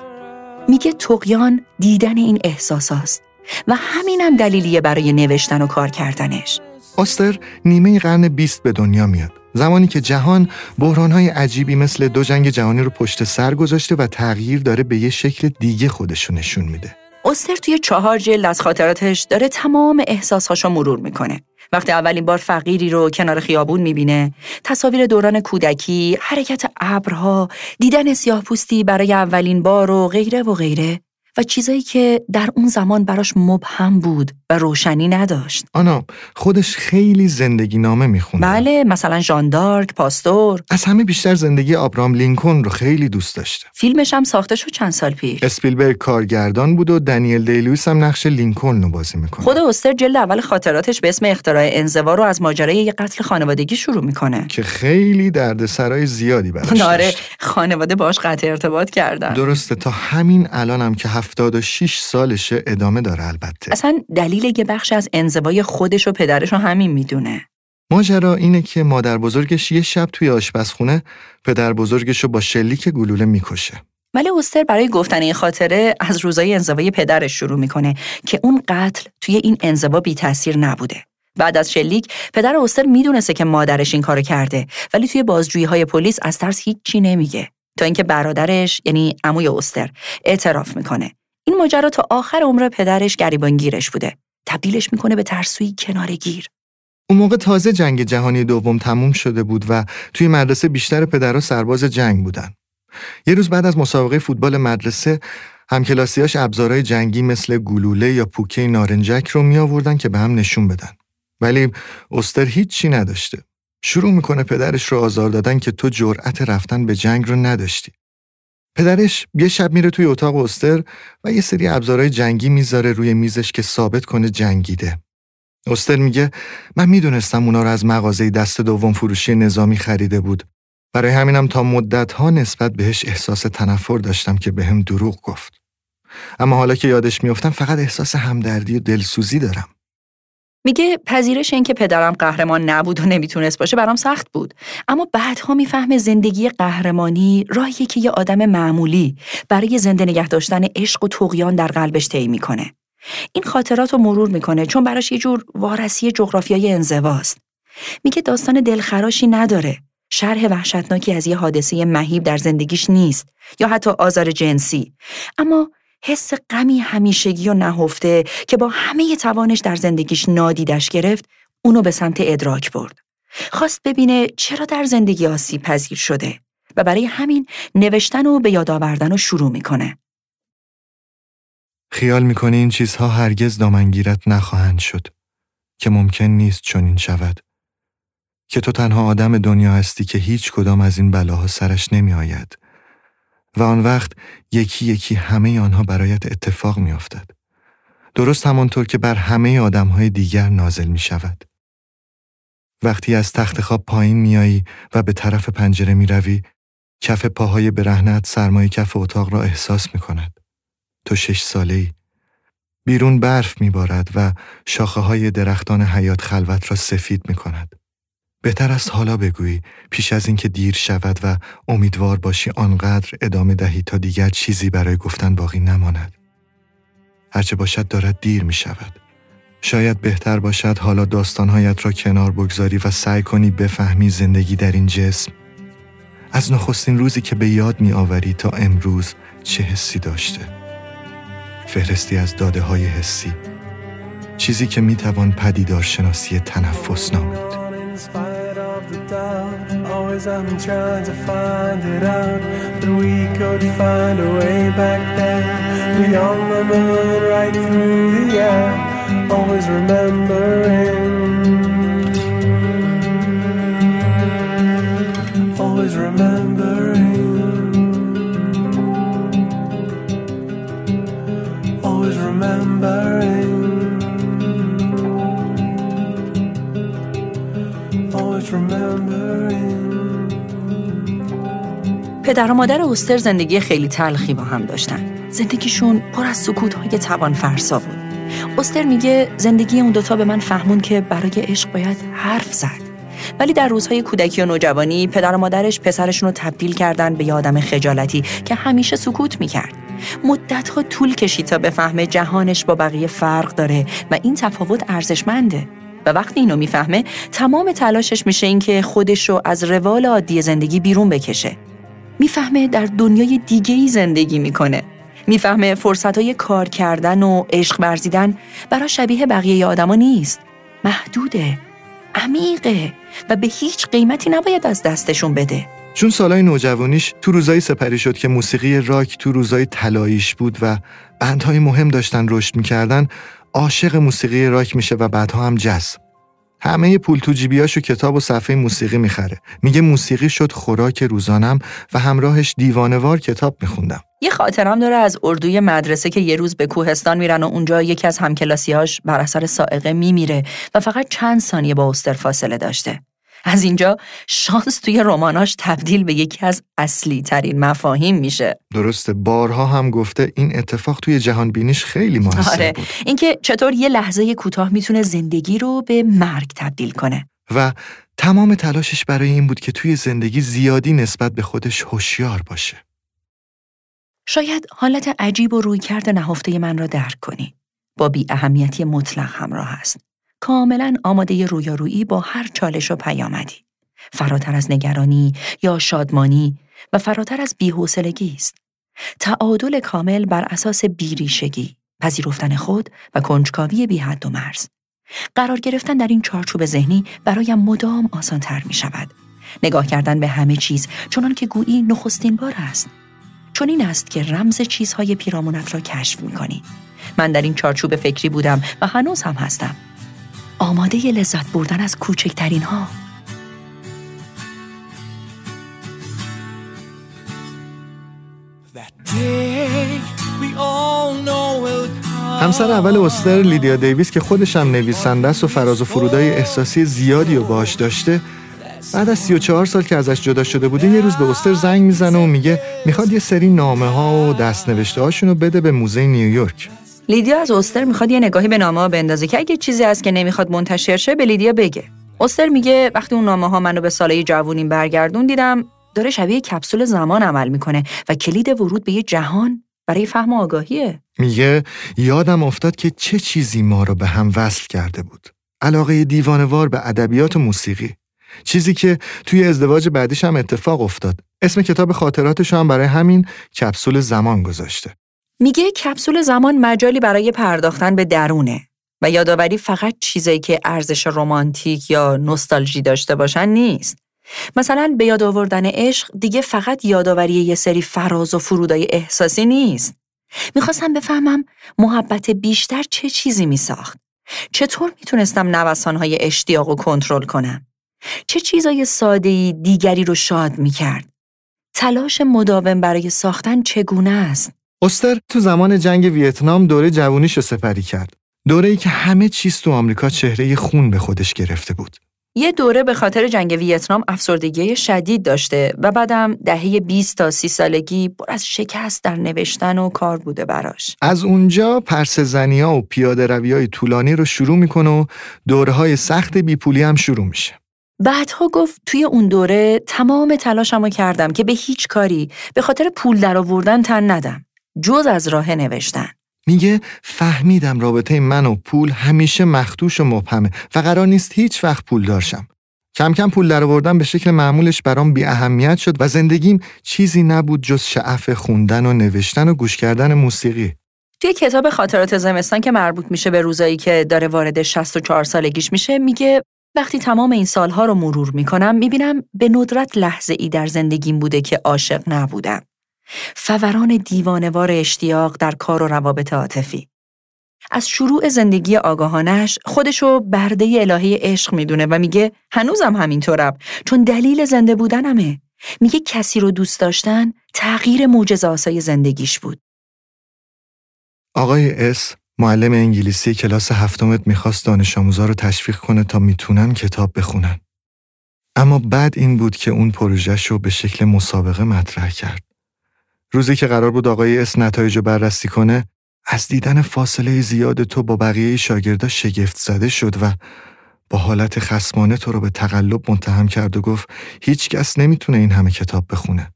میگه تقیان دیدن این احساس هاست و همینم دلیلیه برای نوشتن و کار کردنش. آستر نیمه قرن بیست به دنیا میاد. زمانی که جهان بحرانهای عجیبی مثل دو جنگ جهانی رو پشت سر گذاشته و تغییر داره به یه شکل دیگه خودش نشون میده. استر توی چهار جلد از خاطراتش داره تمام احساسهاشو مرور می‌کنه. وقتی اولین بار فقیری رو کنار خیابون می‌بینه، تصاویر دوران کودکی، حرکت ابرها، دیدن سیاه پوستی برای اولین بار و غیره و غیره و چیزایی که در اون زمان براش مبهم بود و روشنی نداشت. آنا خودش خیلی زندگی نامه می‌خونه. بله مثلا ژاندارک، پاستور. از همه بیشتر زندگی آبرام لینکن رو خیلی دوست داشته. فیلمش هم ساخته شد چند سال پیش. اسپیلبرگ کارگردان بود و دنیل دیلویس هم نقش لینکن رو بازی می‌کنه. خود استر جلد اول خاطراتش به اسم اختراع انزوا رو از ماجرای یک قتل خانوادگی شروع می‌کنه. که خیلی دردسرای زیادی براش داره خانواده باش قطع ارتباط کردن. درسته تا همین الانم که 76 سالشه ادامه داره البته. اصلا دلیل یه بخش از انزوای خودش و پدرش رو همین می‌دونه. ماجرا اینه که مادر بزرگش یه شب توی آشپزخونه پدر بزرگش رو با شلیک گلوله می‌کشه. ولی اوستر برای گفتن این خاطره از روزای انزوای پدرش شروع می‌کنه که اون قتل توی این انزوا بی تاثیر نبوده. بعد از شلیک پدر اوستر می‌دونسته که مادرش این کارو کرده ولی توی بازجویی های پلیس از ترس هیچی نمیگه. تا اینکه برادرش یعنی عموی اوستر اعتراف می‌کنه این ماجرا تا آخر عمر پدرش گریبانگیرش بوده. تبدیلش می‌کنه به ترسوی کنارگیر. اون موقع تازه جنگ جهانی دوم تموم شده بود و توی مدرسه بیشتر پدرها سرباز جنگ بودن. یه روز بعد از مسابقه فوتبال مدرسه همکلاسیاش ابزارهای جنگی مثل گلوله یا پوکه نارنجک رو می آوردن که به هم نشون بدن. ولی استر هیچی نداشته. شروع می‌کنه پدرش رو آزار دادن که تو جرأت رفتن به جنگ رو نداشتی. پدرش یه شب میره توی اتاق استر و یه سری ابزارهای جنگی می‌ذاره روی میزش که ثابت کنه جنگیده. استر میگه من می‌دونستم اونا رو از مغازه دست دوم فروشی نظامی خریده بود. برای همینم تا مدت ها نسبت بهش احساس تنفر داشتم که بهم به دروغ گفت. اما حالا که یادش میافتم فقط احساس همدردی و دلسوزی دارم. میگه پذیرش این که پدرم قهرمان نبود و نمی‌تونست باشه برام سخت بود. اما بعدها می‌فهمه زندگی قهرمانی راهیه که یه آدم معمولی برای زنده نگه داشتن عشق و تقیان در قلبش طی می‌کنه. این خاطرات رو مرور می‌کنه چون براش یه جور وارسی جغرافیای انزواست. میگه داستان دلخراشی نداره. شرح وحشتناکی از یه حادثه مهیب در زندگیش نیست یا حتی آزار جنسی. اما حس غمی همیشگی و نهفته که با همه توانش در زندگیش نادیدش گرفت اونو به سمت ادراک برد. خواست ببینه چرا در زندگی آسیب پذیر شده و برای همین نوشتن و به یاد آوردن رو شروع می‌کنه. خیال می‌کنه این چیزها هرگز دامنگیرت نخواهند شد که ممکن نیست چنین شود که تو تنها آدم دنیا هستی که هیچ کدام از این بلاها سرش نمی آید و آن وقت یکی یکی همه آنها برایت اتفاق می افتد. درست همانطور که بر همه آدمهای دیگر نازل می شود. وقتی از تخت خواب پایین میایی و به طرف پنجره می‌روی کف پاهای برهنت سرمایه کف اتاق را احساس می کند. تو شش ساله ای. بیرون برف میبارد و شاخه های درختان حیات خلوت را سفید می کند. بهتر است حالا بگویی پیش از اینکه دیر شود و امیدوار باشی آنقدر ادامه دهی تا دیگر چیزی برای گفتن باقی نماند. هرچه باشد دارد دیر می شود. شاید بهتر باشد حالا داستانهایت را کنار بگذاری و سعی کنی بفهمی زندگی در این جسم از نخستین روزی که به یاد می آوری تا امروز چه حسی داشته فهرستی از داده های حسی چیزی که می توان پدیدار شناسی تنفس نامید out. Always I'm trying to find it out. But we could find a way back there, Beyond the moon, right through the air. Always remembering. Always remembering. پدر و مادر اوستر زندگی خیلی تلخی با هم داشتن. زندگیشون پر از سکوت های توان فرسا بود. اوستر میگه زندگی اون دوتا به من فهمون که برای عشق باید حرف زد ولی در روزهای کودکی و نوجوانی پدر و مادرش پسرشون رو تبدیل کردن به یه آدم خجالتی که همیشه سکوت می‌کرد مدتها طول کشید تا بفهمه جهانش با بقیه فرق داره و این تفاوت ارزشمنده و وقتی اینو می‌فهمه تمام تلاشش میشه اینکه خودش رو از روال عادی زندگی بیرون بکشه می‌فهمه در دنیای دیگه ای زندگی می‌کنه. می‌فهمه فرصت های کار کردن و عشق ورزیدن برای شبیه بقیه آدما نیست. محدوده. عمیقه. و به هیچ قیمتی نباید از دستشون بده. چون سالای نوجوانیش تو روزای سپری شد که موسیقی راک تو روزای طلاییش بود و بندهای مهم داشتن رشد می‌کردن عاشق موسیقی راک میشه و بعدها هم جز همه پول تو جیبیاشو کتاب و صفحه موسیقی می‌خره میگه موسیقی شد خوراک روزانم و همراهش دیوانوار کتاب میخوندم یه خاطرم داره از اردوی مدرسه که یه روز به کوهستان میرن و اونجا یکی از همکلاسیاش بر اثر سائقه میمیره و فقط چند ثانیه با اوستر فاصله داشته. از اینجا شانس توی رماناش تبدیل به یکی از اصلی ترین مفاهیم میشه. درسته بارها هم گفته این اتفاق توی جهان بینیش خیلی موثر آره. بود. اینکه چطور یه لحظه کوتاه می‌تونه زندگی رو به مرگ تبدیل کنه. و تمام تلاشش برای این بود که توی زندگی زیادی نسبت به خودش هوشیار باشه. شاید حالت عجیب و رویکرد نهفته من را درک کنی. با بی اهمیتی مطلق همراه است. کاملا آماده رویارویی با هر چالش و پیامدی. فراتر از نگرانی یا شادمانی و فراتر از بیحوصلگی است. تعادل کامل بر اساس بیریشگی، پذیرفتن خود و کنجکاوی بی حد و مرز. قرار گرفتن در این چارچوب ذهنی برایم مدام آسانتر می شود. نگاه کردن به همه چیز چنان که گویی نخستین بار است. چون این است که رمز چیزهای پیرامونت را کشف می کنی. من در این چارچوب فکری بودم و هنوز هم هستم. آماده ی لذت بردن از کوچکترین ها. همسر اول استر لیدیا دیویس که خودش هم نویسنده است و فراز و فرودای احساسی زیادی و باش داشته بعد از 34 سال که ازش جدا شده بوده یه روز به استر زنگ می‌زنه و میگه می‌خواد یه سری نامه ها و دستنوشته هاشون رو بده به موزه نیویورک لیدیا از استر می‌خواد یه نگاهی به نامه ها بندازه که اگه چیزی هست که نمی‌خواد منتشر شه به لیدیا بگه. استر میگه وقتی اون نامه ها منو به سالای جوونیم برگردون دیدم داره شبیه کپسول زمان عمل می‌کنه و کلید ورود به یه جهان برای فهم آگاهیه. میگه یادم افتاد که چه چیزی ما رو به هم وصل کرده بود. علاقه دیوانوار به ادبیات و موسیقی. چیزی که توی ازدواج بعدیش هم اتفاق افتاد. اسم کتاب خاطراتش هم برای همین کپسول زمان گذاشته. میگه کپسول زمان مجالی برای پرداختن به درونه و یادآوری فقط چیزایی که ارزش رمانتیک یا نوستالژی داشته باشن نیست. مثلا به یاد آوردن عشق دیگه فقط یادآوری یه سری فراز و فرودای احساسی نیست. می‌خواستم بفهمم محبت بیشتر چه چیزی میساخت. چطور می‌تونستم نوسانهای اشتیاق و کنترل کنم؟ چه چیزای ساده‌ای دیگری رو شاد می‌کرد؟ تلاش مداوم برای ساختن چگونه است؟ استر تو زمان جنگ ویتنام دوره جوونیش رو سپری کرد. دوره ای که همه چیز تو آمریکا چهره خون به خودش گرفته بود. یه دوره به خاطر جنگ ویتنام افسردگی شدید داشته و بعدم دهه 20 تا 30 سالگی پر از شکست در نوشتن و کار بوده براش. از اونجا پرس زنیا و پیاده روی های طولانی رو شروع می‌کنه و دوره های سخت بیپولی هم شروع میشه. بعدها گفت توی اون دوره تمام تلاشمو کردم که به هیچ کاری به خاطر پول درآوردن تن ندم. جز از راه نوشتن. میگه فهمیدم رابطه من و پول همیشه مختوش و مبهمه و قرار نیست هیچ وقت پول دارشم. کم کم پول درآوردن به شکل معمولش برام بی اهمیت شد و زندگیم چیزی نبود جز شعف خوندن و نوشتن و گوش کردن موسیقی. توی کتاب خاطرات زمستان که مربوط میشه به روزایی که داره وارد 64 سالگیش میشه میگه وقتی تمام این سالها رو مرور می‌کنم می‌بینم به ندرت لحظه ای در زندگیم بوده که عاشق نبودم. فوران دیوانوار اشتیاق در کار و روابط عاطفی. از شروع زندگی آگاهانش خودشو برده الهی عشق می‌دونه و میگه هنوزم همینطورم چون دلیل زنده بودنمه. میگه کسی رو دوست داشتن تغییر موجزه زندگیش بود. آقای اس معلم انگلیسی کلاس هفتمت می‌خواست دانش آموزا رو تشویق کنه تا می‌تونن کتاب بخونن. اما بعد این بود که اون پروژهش رو به شکل مسابقه مطرح کرد. روزی که قرار بود آقای اس نتایج رو بررسی کنه از دیدن فاصله زیاد تو با بقیه شاگردا شگفت زده شد و با حالت خسمانه تو رو به تقلب متهم کرد و گفت هیچ کس نمی‌تونه این همه کتاب بخونه.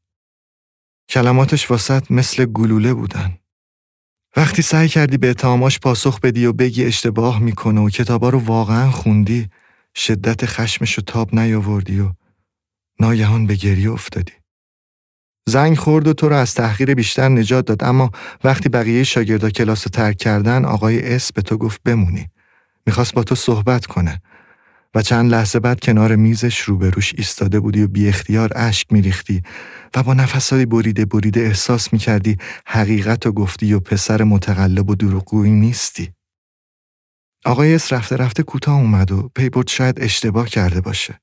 کلماتش واسط مثل گلوله بودن. وقتی سعی کردی به اتهاماش پاسخ بدی و بگی اشتباه می‌کنه و کتابا رو واقعا خوندی شدت خشمش رو تاب نیاوردی و ناگهان به گریه افتادی. زنگ خورد و تو رو از تحقیر بیشتر نجات داد اما وقتی بقیه شاگردا کلاس ترک کردن آقای اس به تو گفت بمونی. می‌خواست با تو صحبت کنه و چند لحظه بعد کنار میزش روبروش ایستاده بودی و بی اختیار اشک میریختی و با نفسهای بریده بریده احساس می‌کردی حقیقت و گفتی و پسر متقلب و دروغگویی نیستی. آقای اس رفته رفته کوتاه اومد و پی برد شاید اشتباه کرده باشه.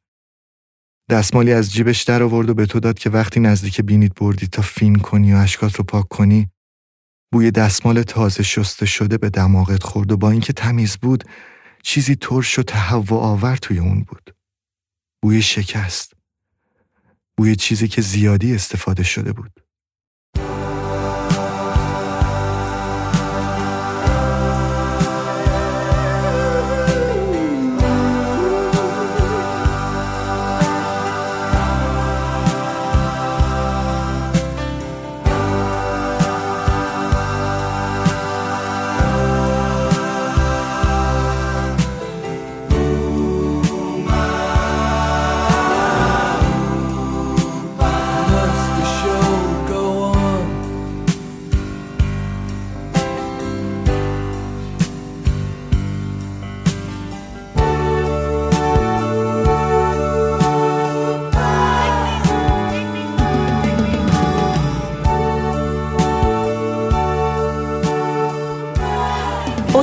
دستمالی از جیبش در آورد و به تو داد که وقتی نزدیک بینید بردی تا فین کنی و اشکات رو پاک کنی بوی دستمال تازه شسته شده به دماغت خورد و با اینکه تمیز بود چیزی ترش و تهوع آور توی اون بود. بوی شکست. بوی چیزی که زیادی استفاده شده بود.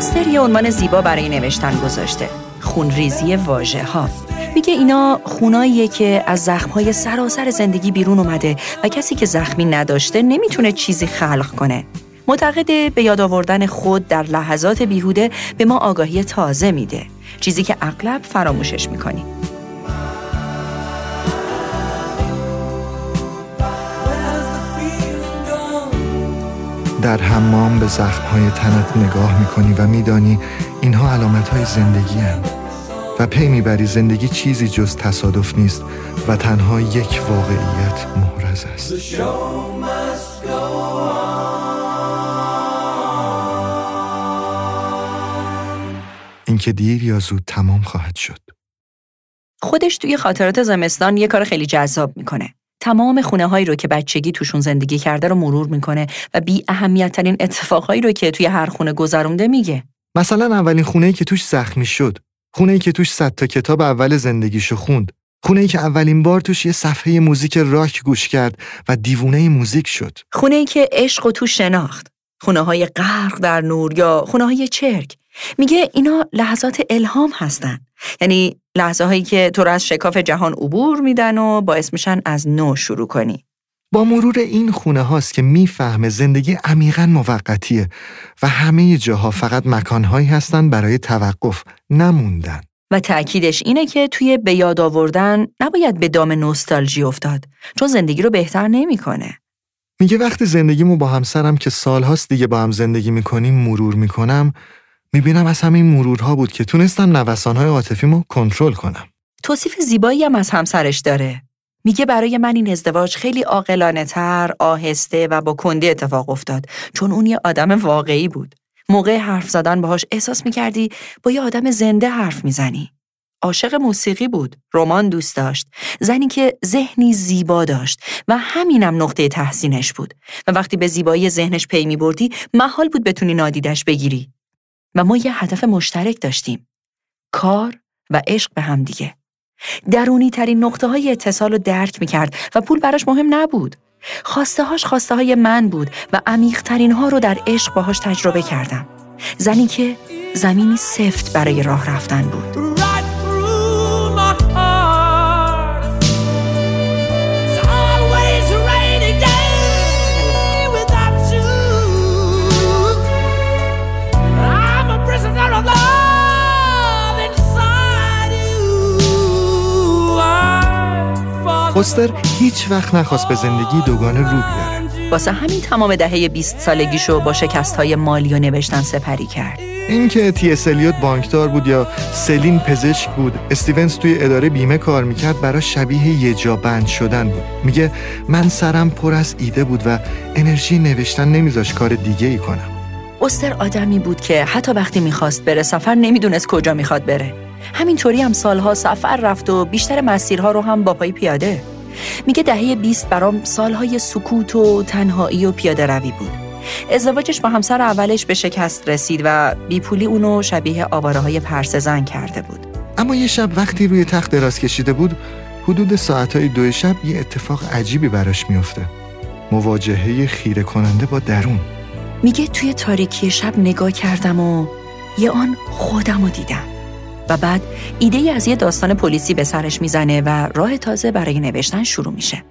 اوستر یه عنوان زیبا برای نوشتن گذاشته. خونریزی واژه ها میگه اینا خوناییه که از زخمهای سراسر زندگی بیرون اومده و کسی که زخمی نداشته نمی‌تونه چیزی خلق کنه. معتقد به یاد آوردن خود در لحظات بیهوده به ما آگاهی تازه میده. چیزی که اغلب فراموشش می‌کنیم. در حمام به زخمهای تنت نگاه می‌کنی و میدانی اینها علامتهای زندگی هن. و پی می‌بری زندگی چیزی جز تصادف نیست و تنها یک واقعیت محرز است. اینکه دیر یا زود تمام خواهد شد. خودش توی خاطرات زمستان یه کار خیلی جذاب می‌کنه. تمام خونه هایی رو که بچگی توشون زندگی کرده رو مرور می‌کنه و بی اهمیت ترین اتفاقهایی رو که توی هر خونه گذرونده میگه. مثلا اولین خونه ای که توش زخمی شد، خونه ای که توش صد تا کتاب اول زندگیشو خوند، خونه ای که اولین بار توش یه صفحه موزیک راک گوش کرد و دیوونه موزیک شد. خونه ای که عشق و تو شناخت، خونه های غرق در نور یا خونه های چرک. میگه اینا لحظات الهام هستن. یعنی لحظه هایی که تو رو از شکاف جهان عبور میدن و باعث میشن از نو شروع کنی. با مرور این خونه هاست که می‌فهمه زندگی عمیقا موقتیه و همه جاها فقط مکانهایی هستن برای توقف نموندن. و تأکیدش اینه که توی به یاد آوردن نباید به دام نوستالژی افتاد چون زندگی رو بهتر نمی‌کنه. میگه وقتی زندگیمو با همسرم که سالهاست دیگه با هم زندگی می‌کنیم مرور می‌کنم می‌بینم از همین مرورها بود که تونستم نوسانهای عاطفیمو کنترل کنم. توصیف زیبایی هم از همسرش داره. میگه برای من این ازدواج خیلی عاقلانه تر، آهسته و با کندی اتفاق افتاد چون اون یه آدم واقعی بود. موقع حرف زدن باهاش احساس می‌کردی با یه آدم زنده حرف می‌زنی. عاشق موسیقی بود، رمان دوست داشت، زنی که ذهنی زیبا داشت و همینم نقطه تحسینش بود و وقتی به زیبایی ذهنش پی می بردی محال بود بتونی نادیدش بگیری و ما یه هدف مشترک داشتیم. کار و عشق به هم دیگه. درونی ترین نقطه های اتصال رو درک می کرد و پول براش مهم نبود. خواسته هاش خواسته های من بود و عمیق ترین ها رو در عشق باهاش تجربه کردم. زنی که زمینی سفت برای راه رفتن بود. پوستر هیچ وقت نخواست به زندگی دوگانه رو بیاره. واسه همین تمام دهه 20 سالگیشو با شکست های مالی و نوشتن سپری کرد. اینکه تی اسلیوت بانکدار بود یا سلین پزشک بود استیونز توی اداره بیمه کار می‌کرد برای شبیه یه جا بند شدن بود. میگه من سرم پر از ایده بود و انرژی نوشتن نمیذاش کار دیگه ای کنم. اوستر آدمی بود که حتی وقتی می‌خواست بره سفر نمی‌دونست کجا می‌خواد بره. همینطوری هم سالها سفر رفت و بیشتر مسیرها رو هم با پای پیاده. میگه دهه 20 برام سالهای سکوت و تنهایی و پیاده روی بود. ازدواجش با همسر اولش به شکست رسید و بیپولی اونو شبیه آواره های پرسزن کرده بود. اما یه شب وقتی روی تخت دراز کشیده بود حدود ساعتهای دو شب یه اتفاق عجیبی براش میفته مواجهه خیره کننده با درون. میگه توی تاریکی شب نگاه کردم و یه آن خودم رو دیدم. و بعد ایده از یه داستان پلیسی به سرش می‌زنه و راه تازه برای نوشتن شروع میشه.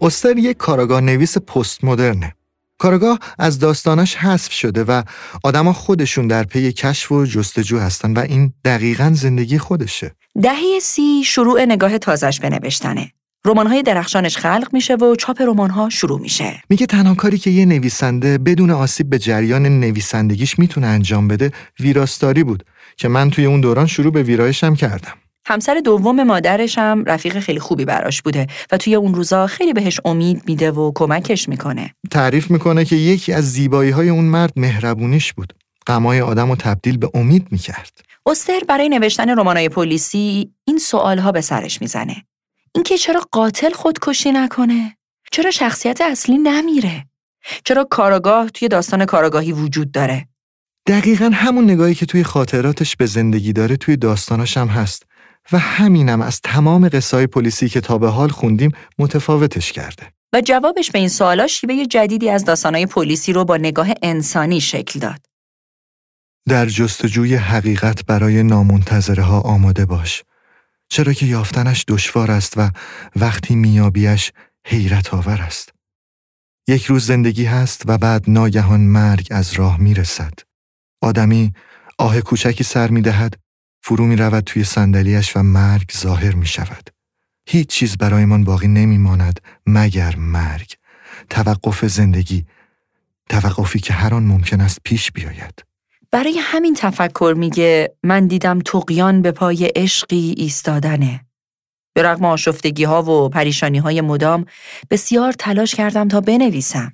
استر یک کاراگاه نویس پست مدرنه. کاراگاه از داستاناش حذف شده و آدما خودشون در پی کشف و جستجو هستن و این دقیقا زندگی خودشه. دهه سی شروع نگاه تازش به نوشتنه. رمان‌های درخشانش خلق میشه و چاپ رمان‌ها شروع میشه. میگه تنها کاری که یه نویسنده بدون آسیب به جریان نویسندگیش می‌تونه انجام بده ویراستاری بود که من توی اون دوران شروع به ویرایشم کردم. همسر دوم مادرش هم رفیق خیلی خوبی براش بوده و توی اون روزا خیلی بهش امید میده و کمکش می‌کنه. تعریف می‌کنه که یکی از زیبایی های اون مرد مهربونیش بود. غمای آدم رو تبدیل به امید می‌کرد. استر برای نوشتن رمانای پلیسی این سوالها به سرش می‌زنه. اینکه چرا قاتل خودکشی نکنه؟ چرا شخصیت اصلی نمیره؟ چرا کاراگاه توی داستان کاراگاهی وجود داره؟ دقیقا همون نگاهی که توی خاطراتش به زندگی داره توی داستاناش هم هست و همینم از تمام قصای پلیسی که تا به حال خوندیم متفاوتش کرده. و جوابش به این سوالا شیوه جدیدی از داستانهای پلیسی رو با نگاه انسانی شکل داد. در جستجوی حقیقت برای نامنتظره ها آماده باش. چرا که یافتنش دشوار است و وقتی میابیش حیرت آور است. یک روز زندگی هست و بعد ناگهان مرگ از راه می‌رسد. آدمی آه کوچکی سر می دهد، فرو می رود توی صندلیاش و مرگ ظاهر می شود. هیچ چیز برایمان باقی نمی ماند مگر مرگ. توقف زندگی. توقفی که هر آن ممکن است پیش بیاید. برای همین تفکر میگه من دیدم تقیان به پای عشقی ایستادنه. به رغم آشفتگی ها و پریشانی های مدام بسیار تلاش کردم تا بنویسم.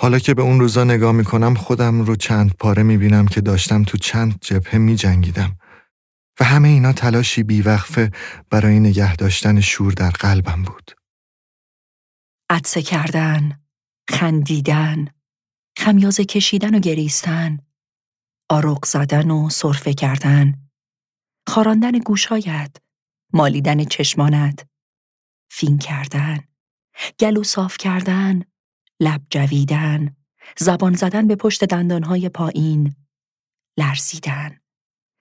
حالا که به اون روزا نگاه می‌کنم خودم رو چند پاره می‌بینم که داشتم تو چند جبهه میجنگیدم و همه اینا تلاشی بیوقفه برای نگه داشتن شور در قلبم بود. عدسه کردن، خندیدن، خمیازه کشیدن و گریستن، آروق زدن و صرفه کردن، خاراندن گوشایت، مالیدن چشمانت، فین کردن، گلو صاف کردن، لب جویدن، زبان زدن به پشت دندانهای پایین، لرزیدن،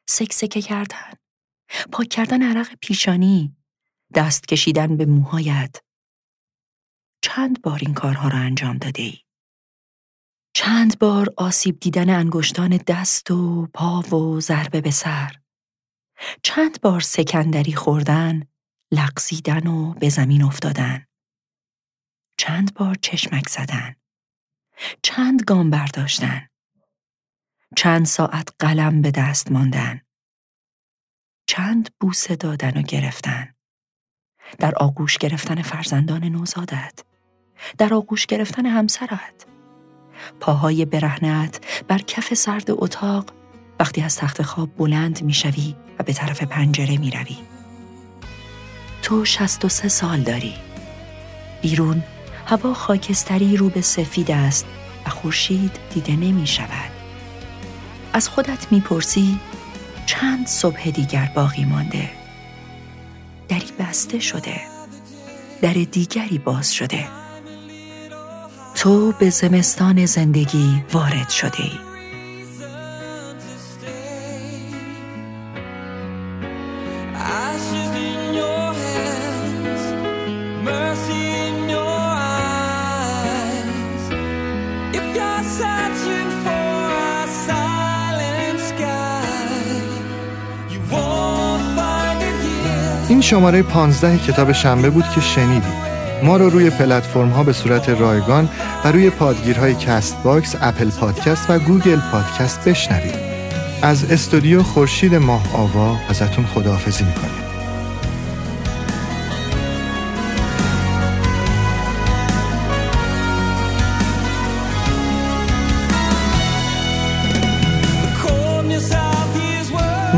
سکسکه کردن، پاک کردن عرق پیشانی، دست کشیدن به موهایت. چند بار این کارها را انجام داده ای؟ چند بار آسیب دیدن انگشتان دست و پا و ضربه به سر. چند بار سکندری خوردن، لغزیدن و به زمین افتادن. چند بار چشمک زدن. چند گام برداشتن. چند ساعت قلم به دست ماندن. چند بوسه دادن و گرفتن. در آغوش گرفتن فرزندان نوزادت. در آغوش گرفتن همسرت. پاهای برهنت بر کف سرد اتاق وقتی از تخت خواب بلند می‌شوی و به طرف پنجره می روی. تو شست و سه سال داری. بیرون هوا خاکستری رو به سفید است و خورشید دیده نمی شود. از خودت می‌پرسی چند صبح دیگر باقی مانده دری بسته شده در دیگری باز شده تو به زمستان زندگی وارد شده ای. این شماره 15 کتاب شنبه بود که شنیدید. ما رو روی پلتفرم ها به صورت رایگان و روی پادگیرهای Castbox، Apple Podcast و Google Podcast بشنوید. از استودیو خورشید ماه آوا ازتون خداحافظی می‌کنیم.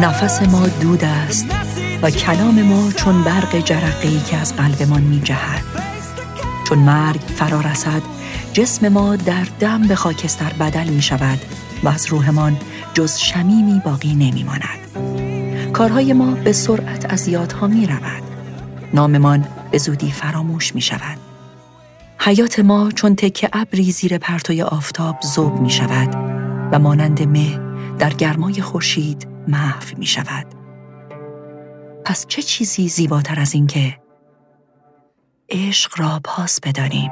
نفس ما دود است و کلام ما چون برق جرقه‌ای که از قلبمان می جهد. چون مرگ فرا رسد جسم ما در دم به خاکستر بدل می شود و از روحمان جز شمیمی باقی نمی ماند. کارهای ما به سرعت از یادها می رود. ناممان به زودی فراموش می شود. حیات ما چون تکه ابری زیر پرتوی آفتاب زوب می شود و مانند مه در گرمای خورشید محو می شود. پس چه چیزی زیباتر از این که عشق را پاس بدانیم.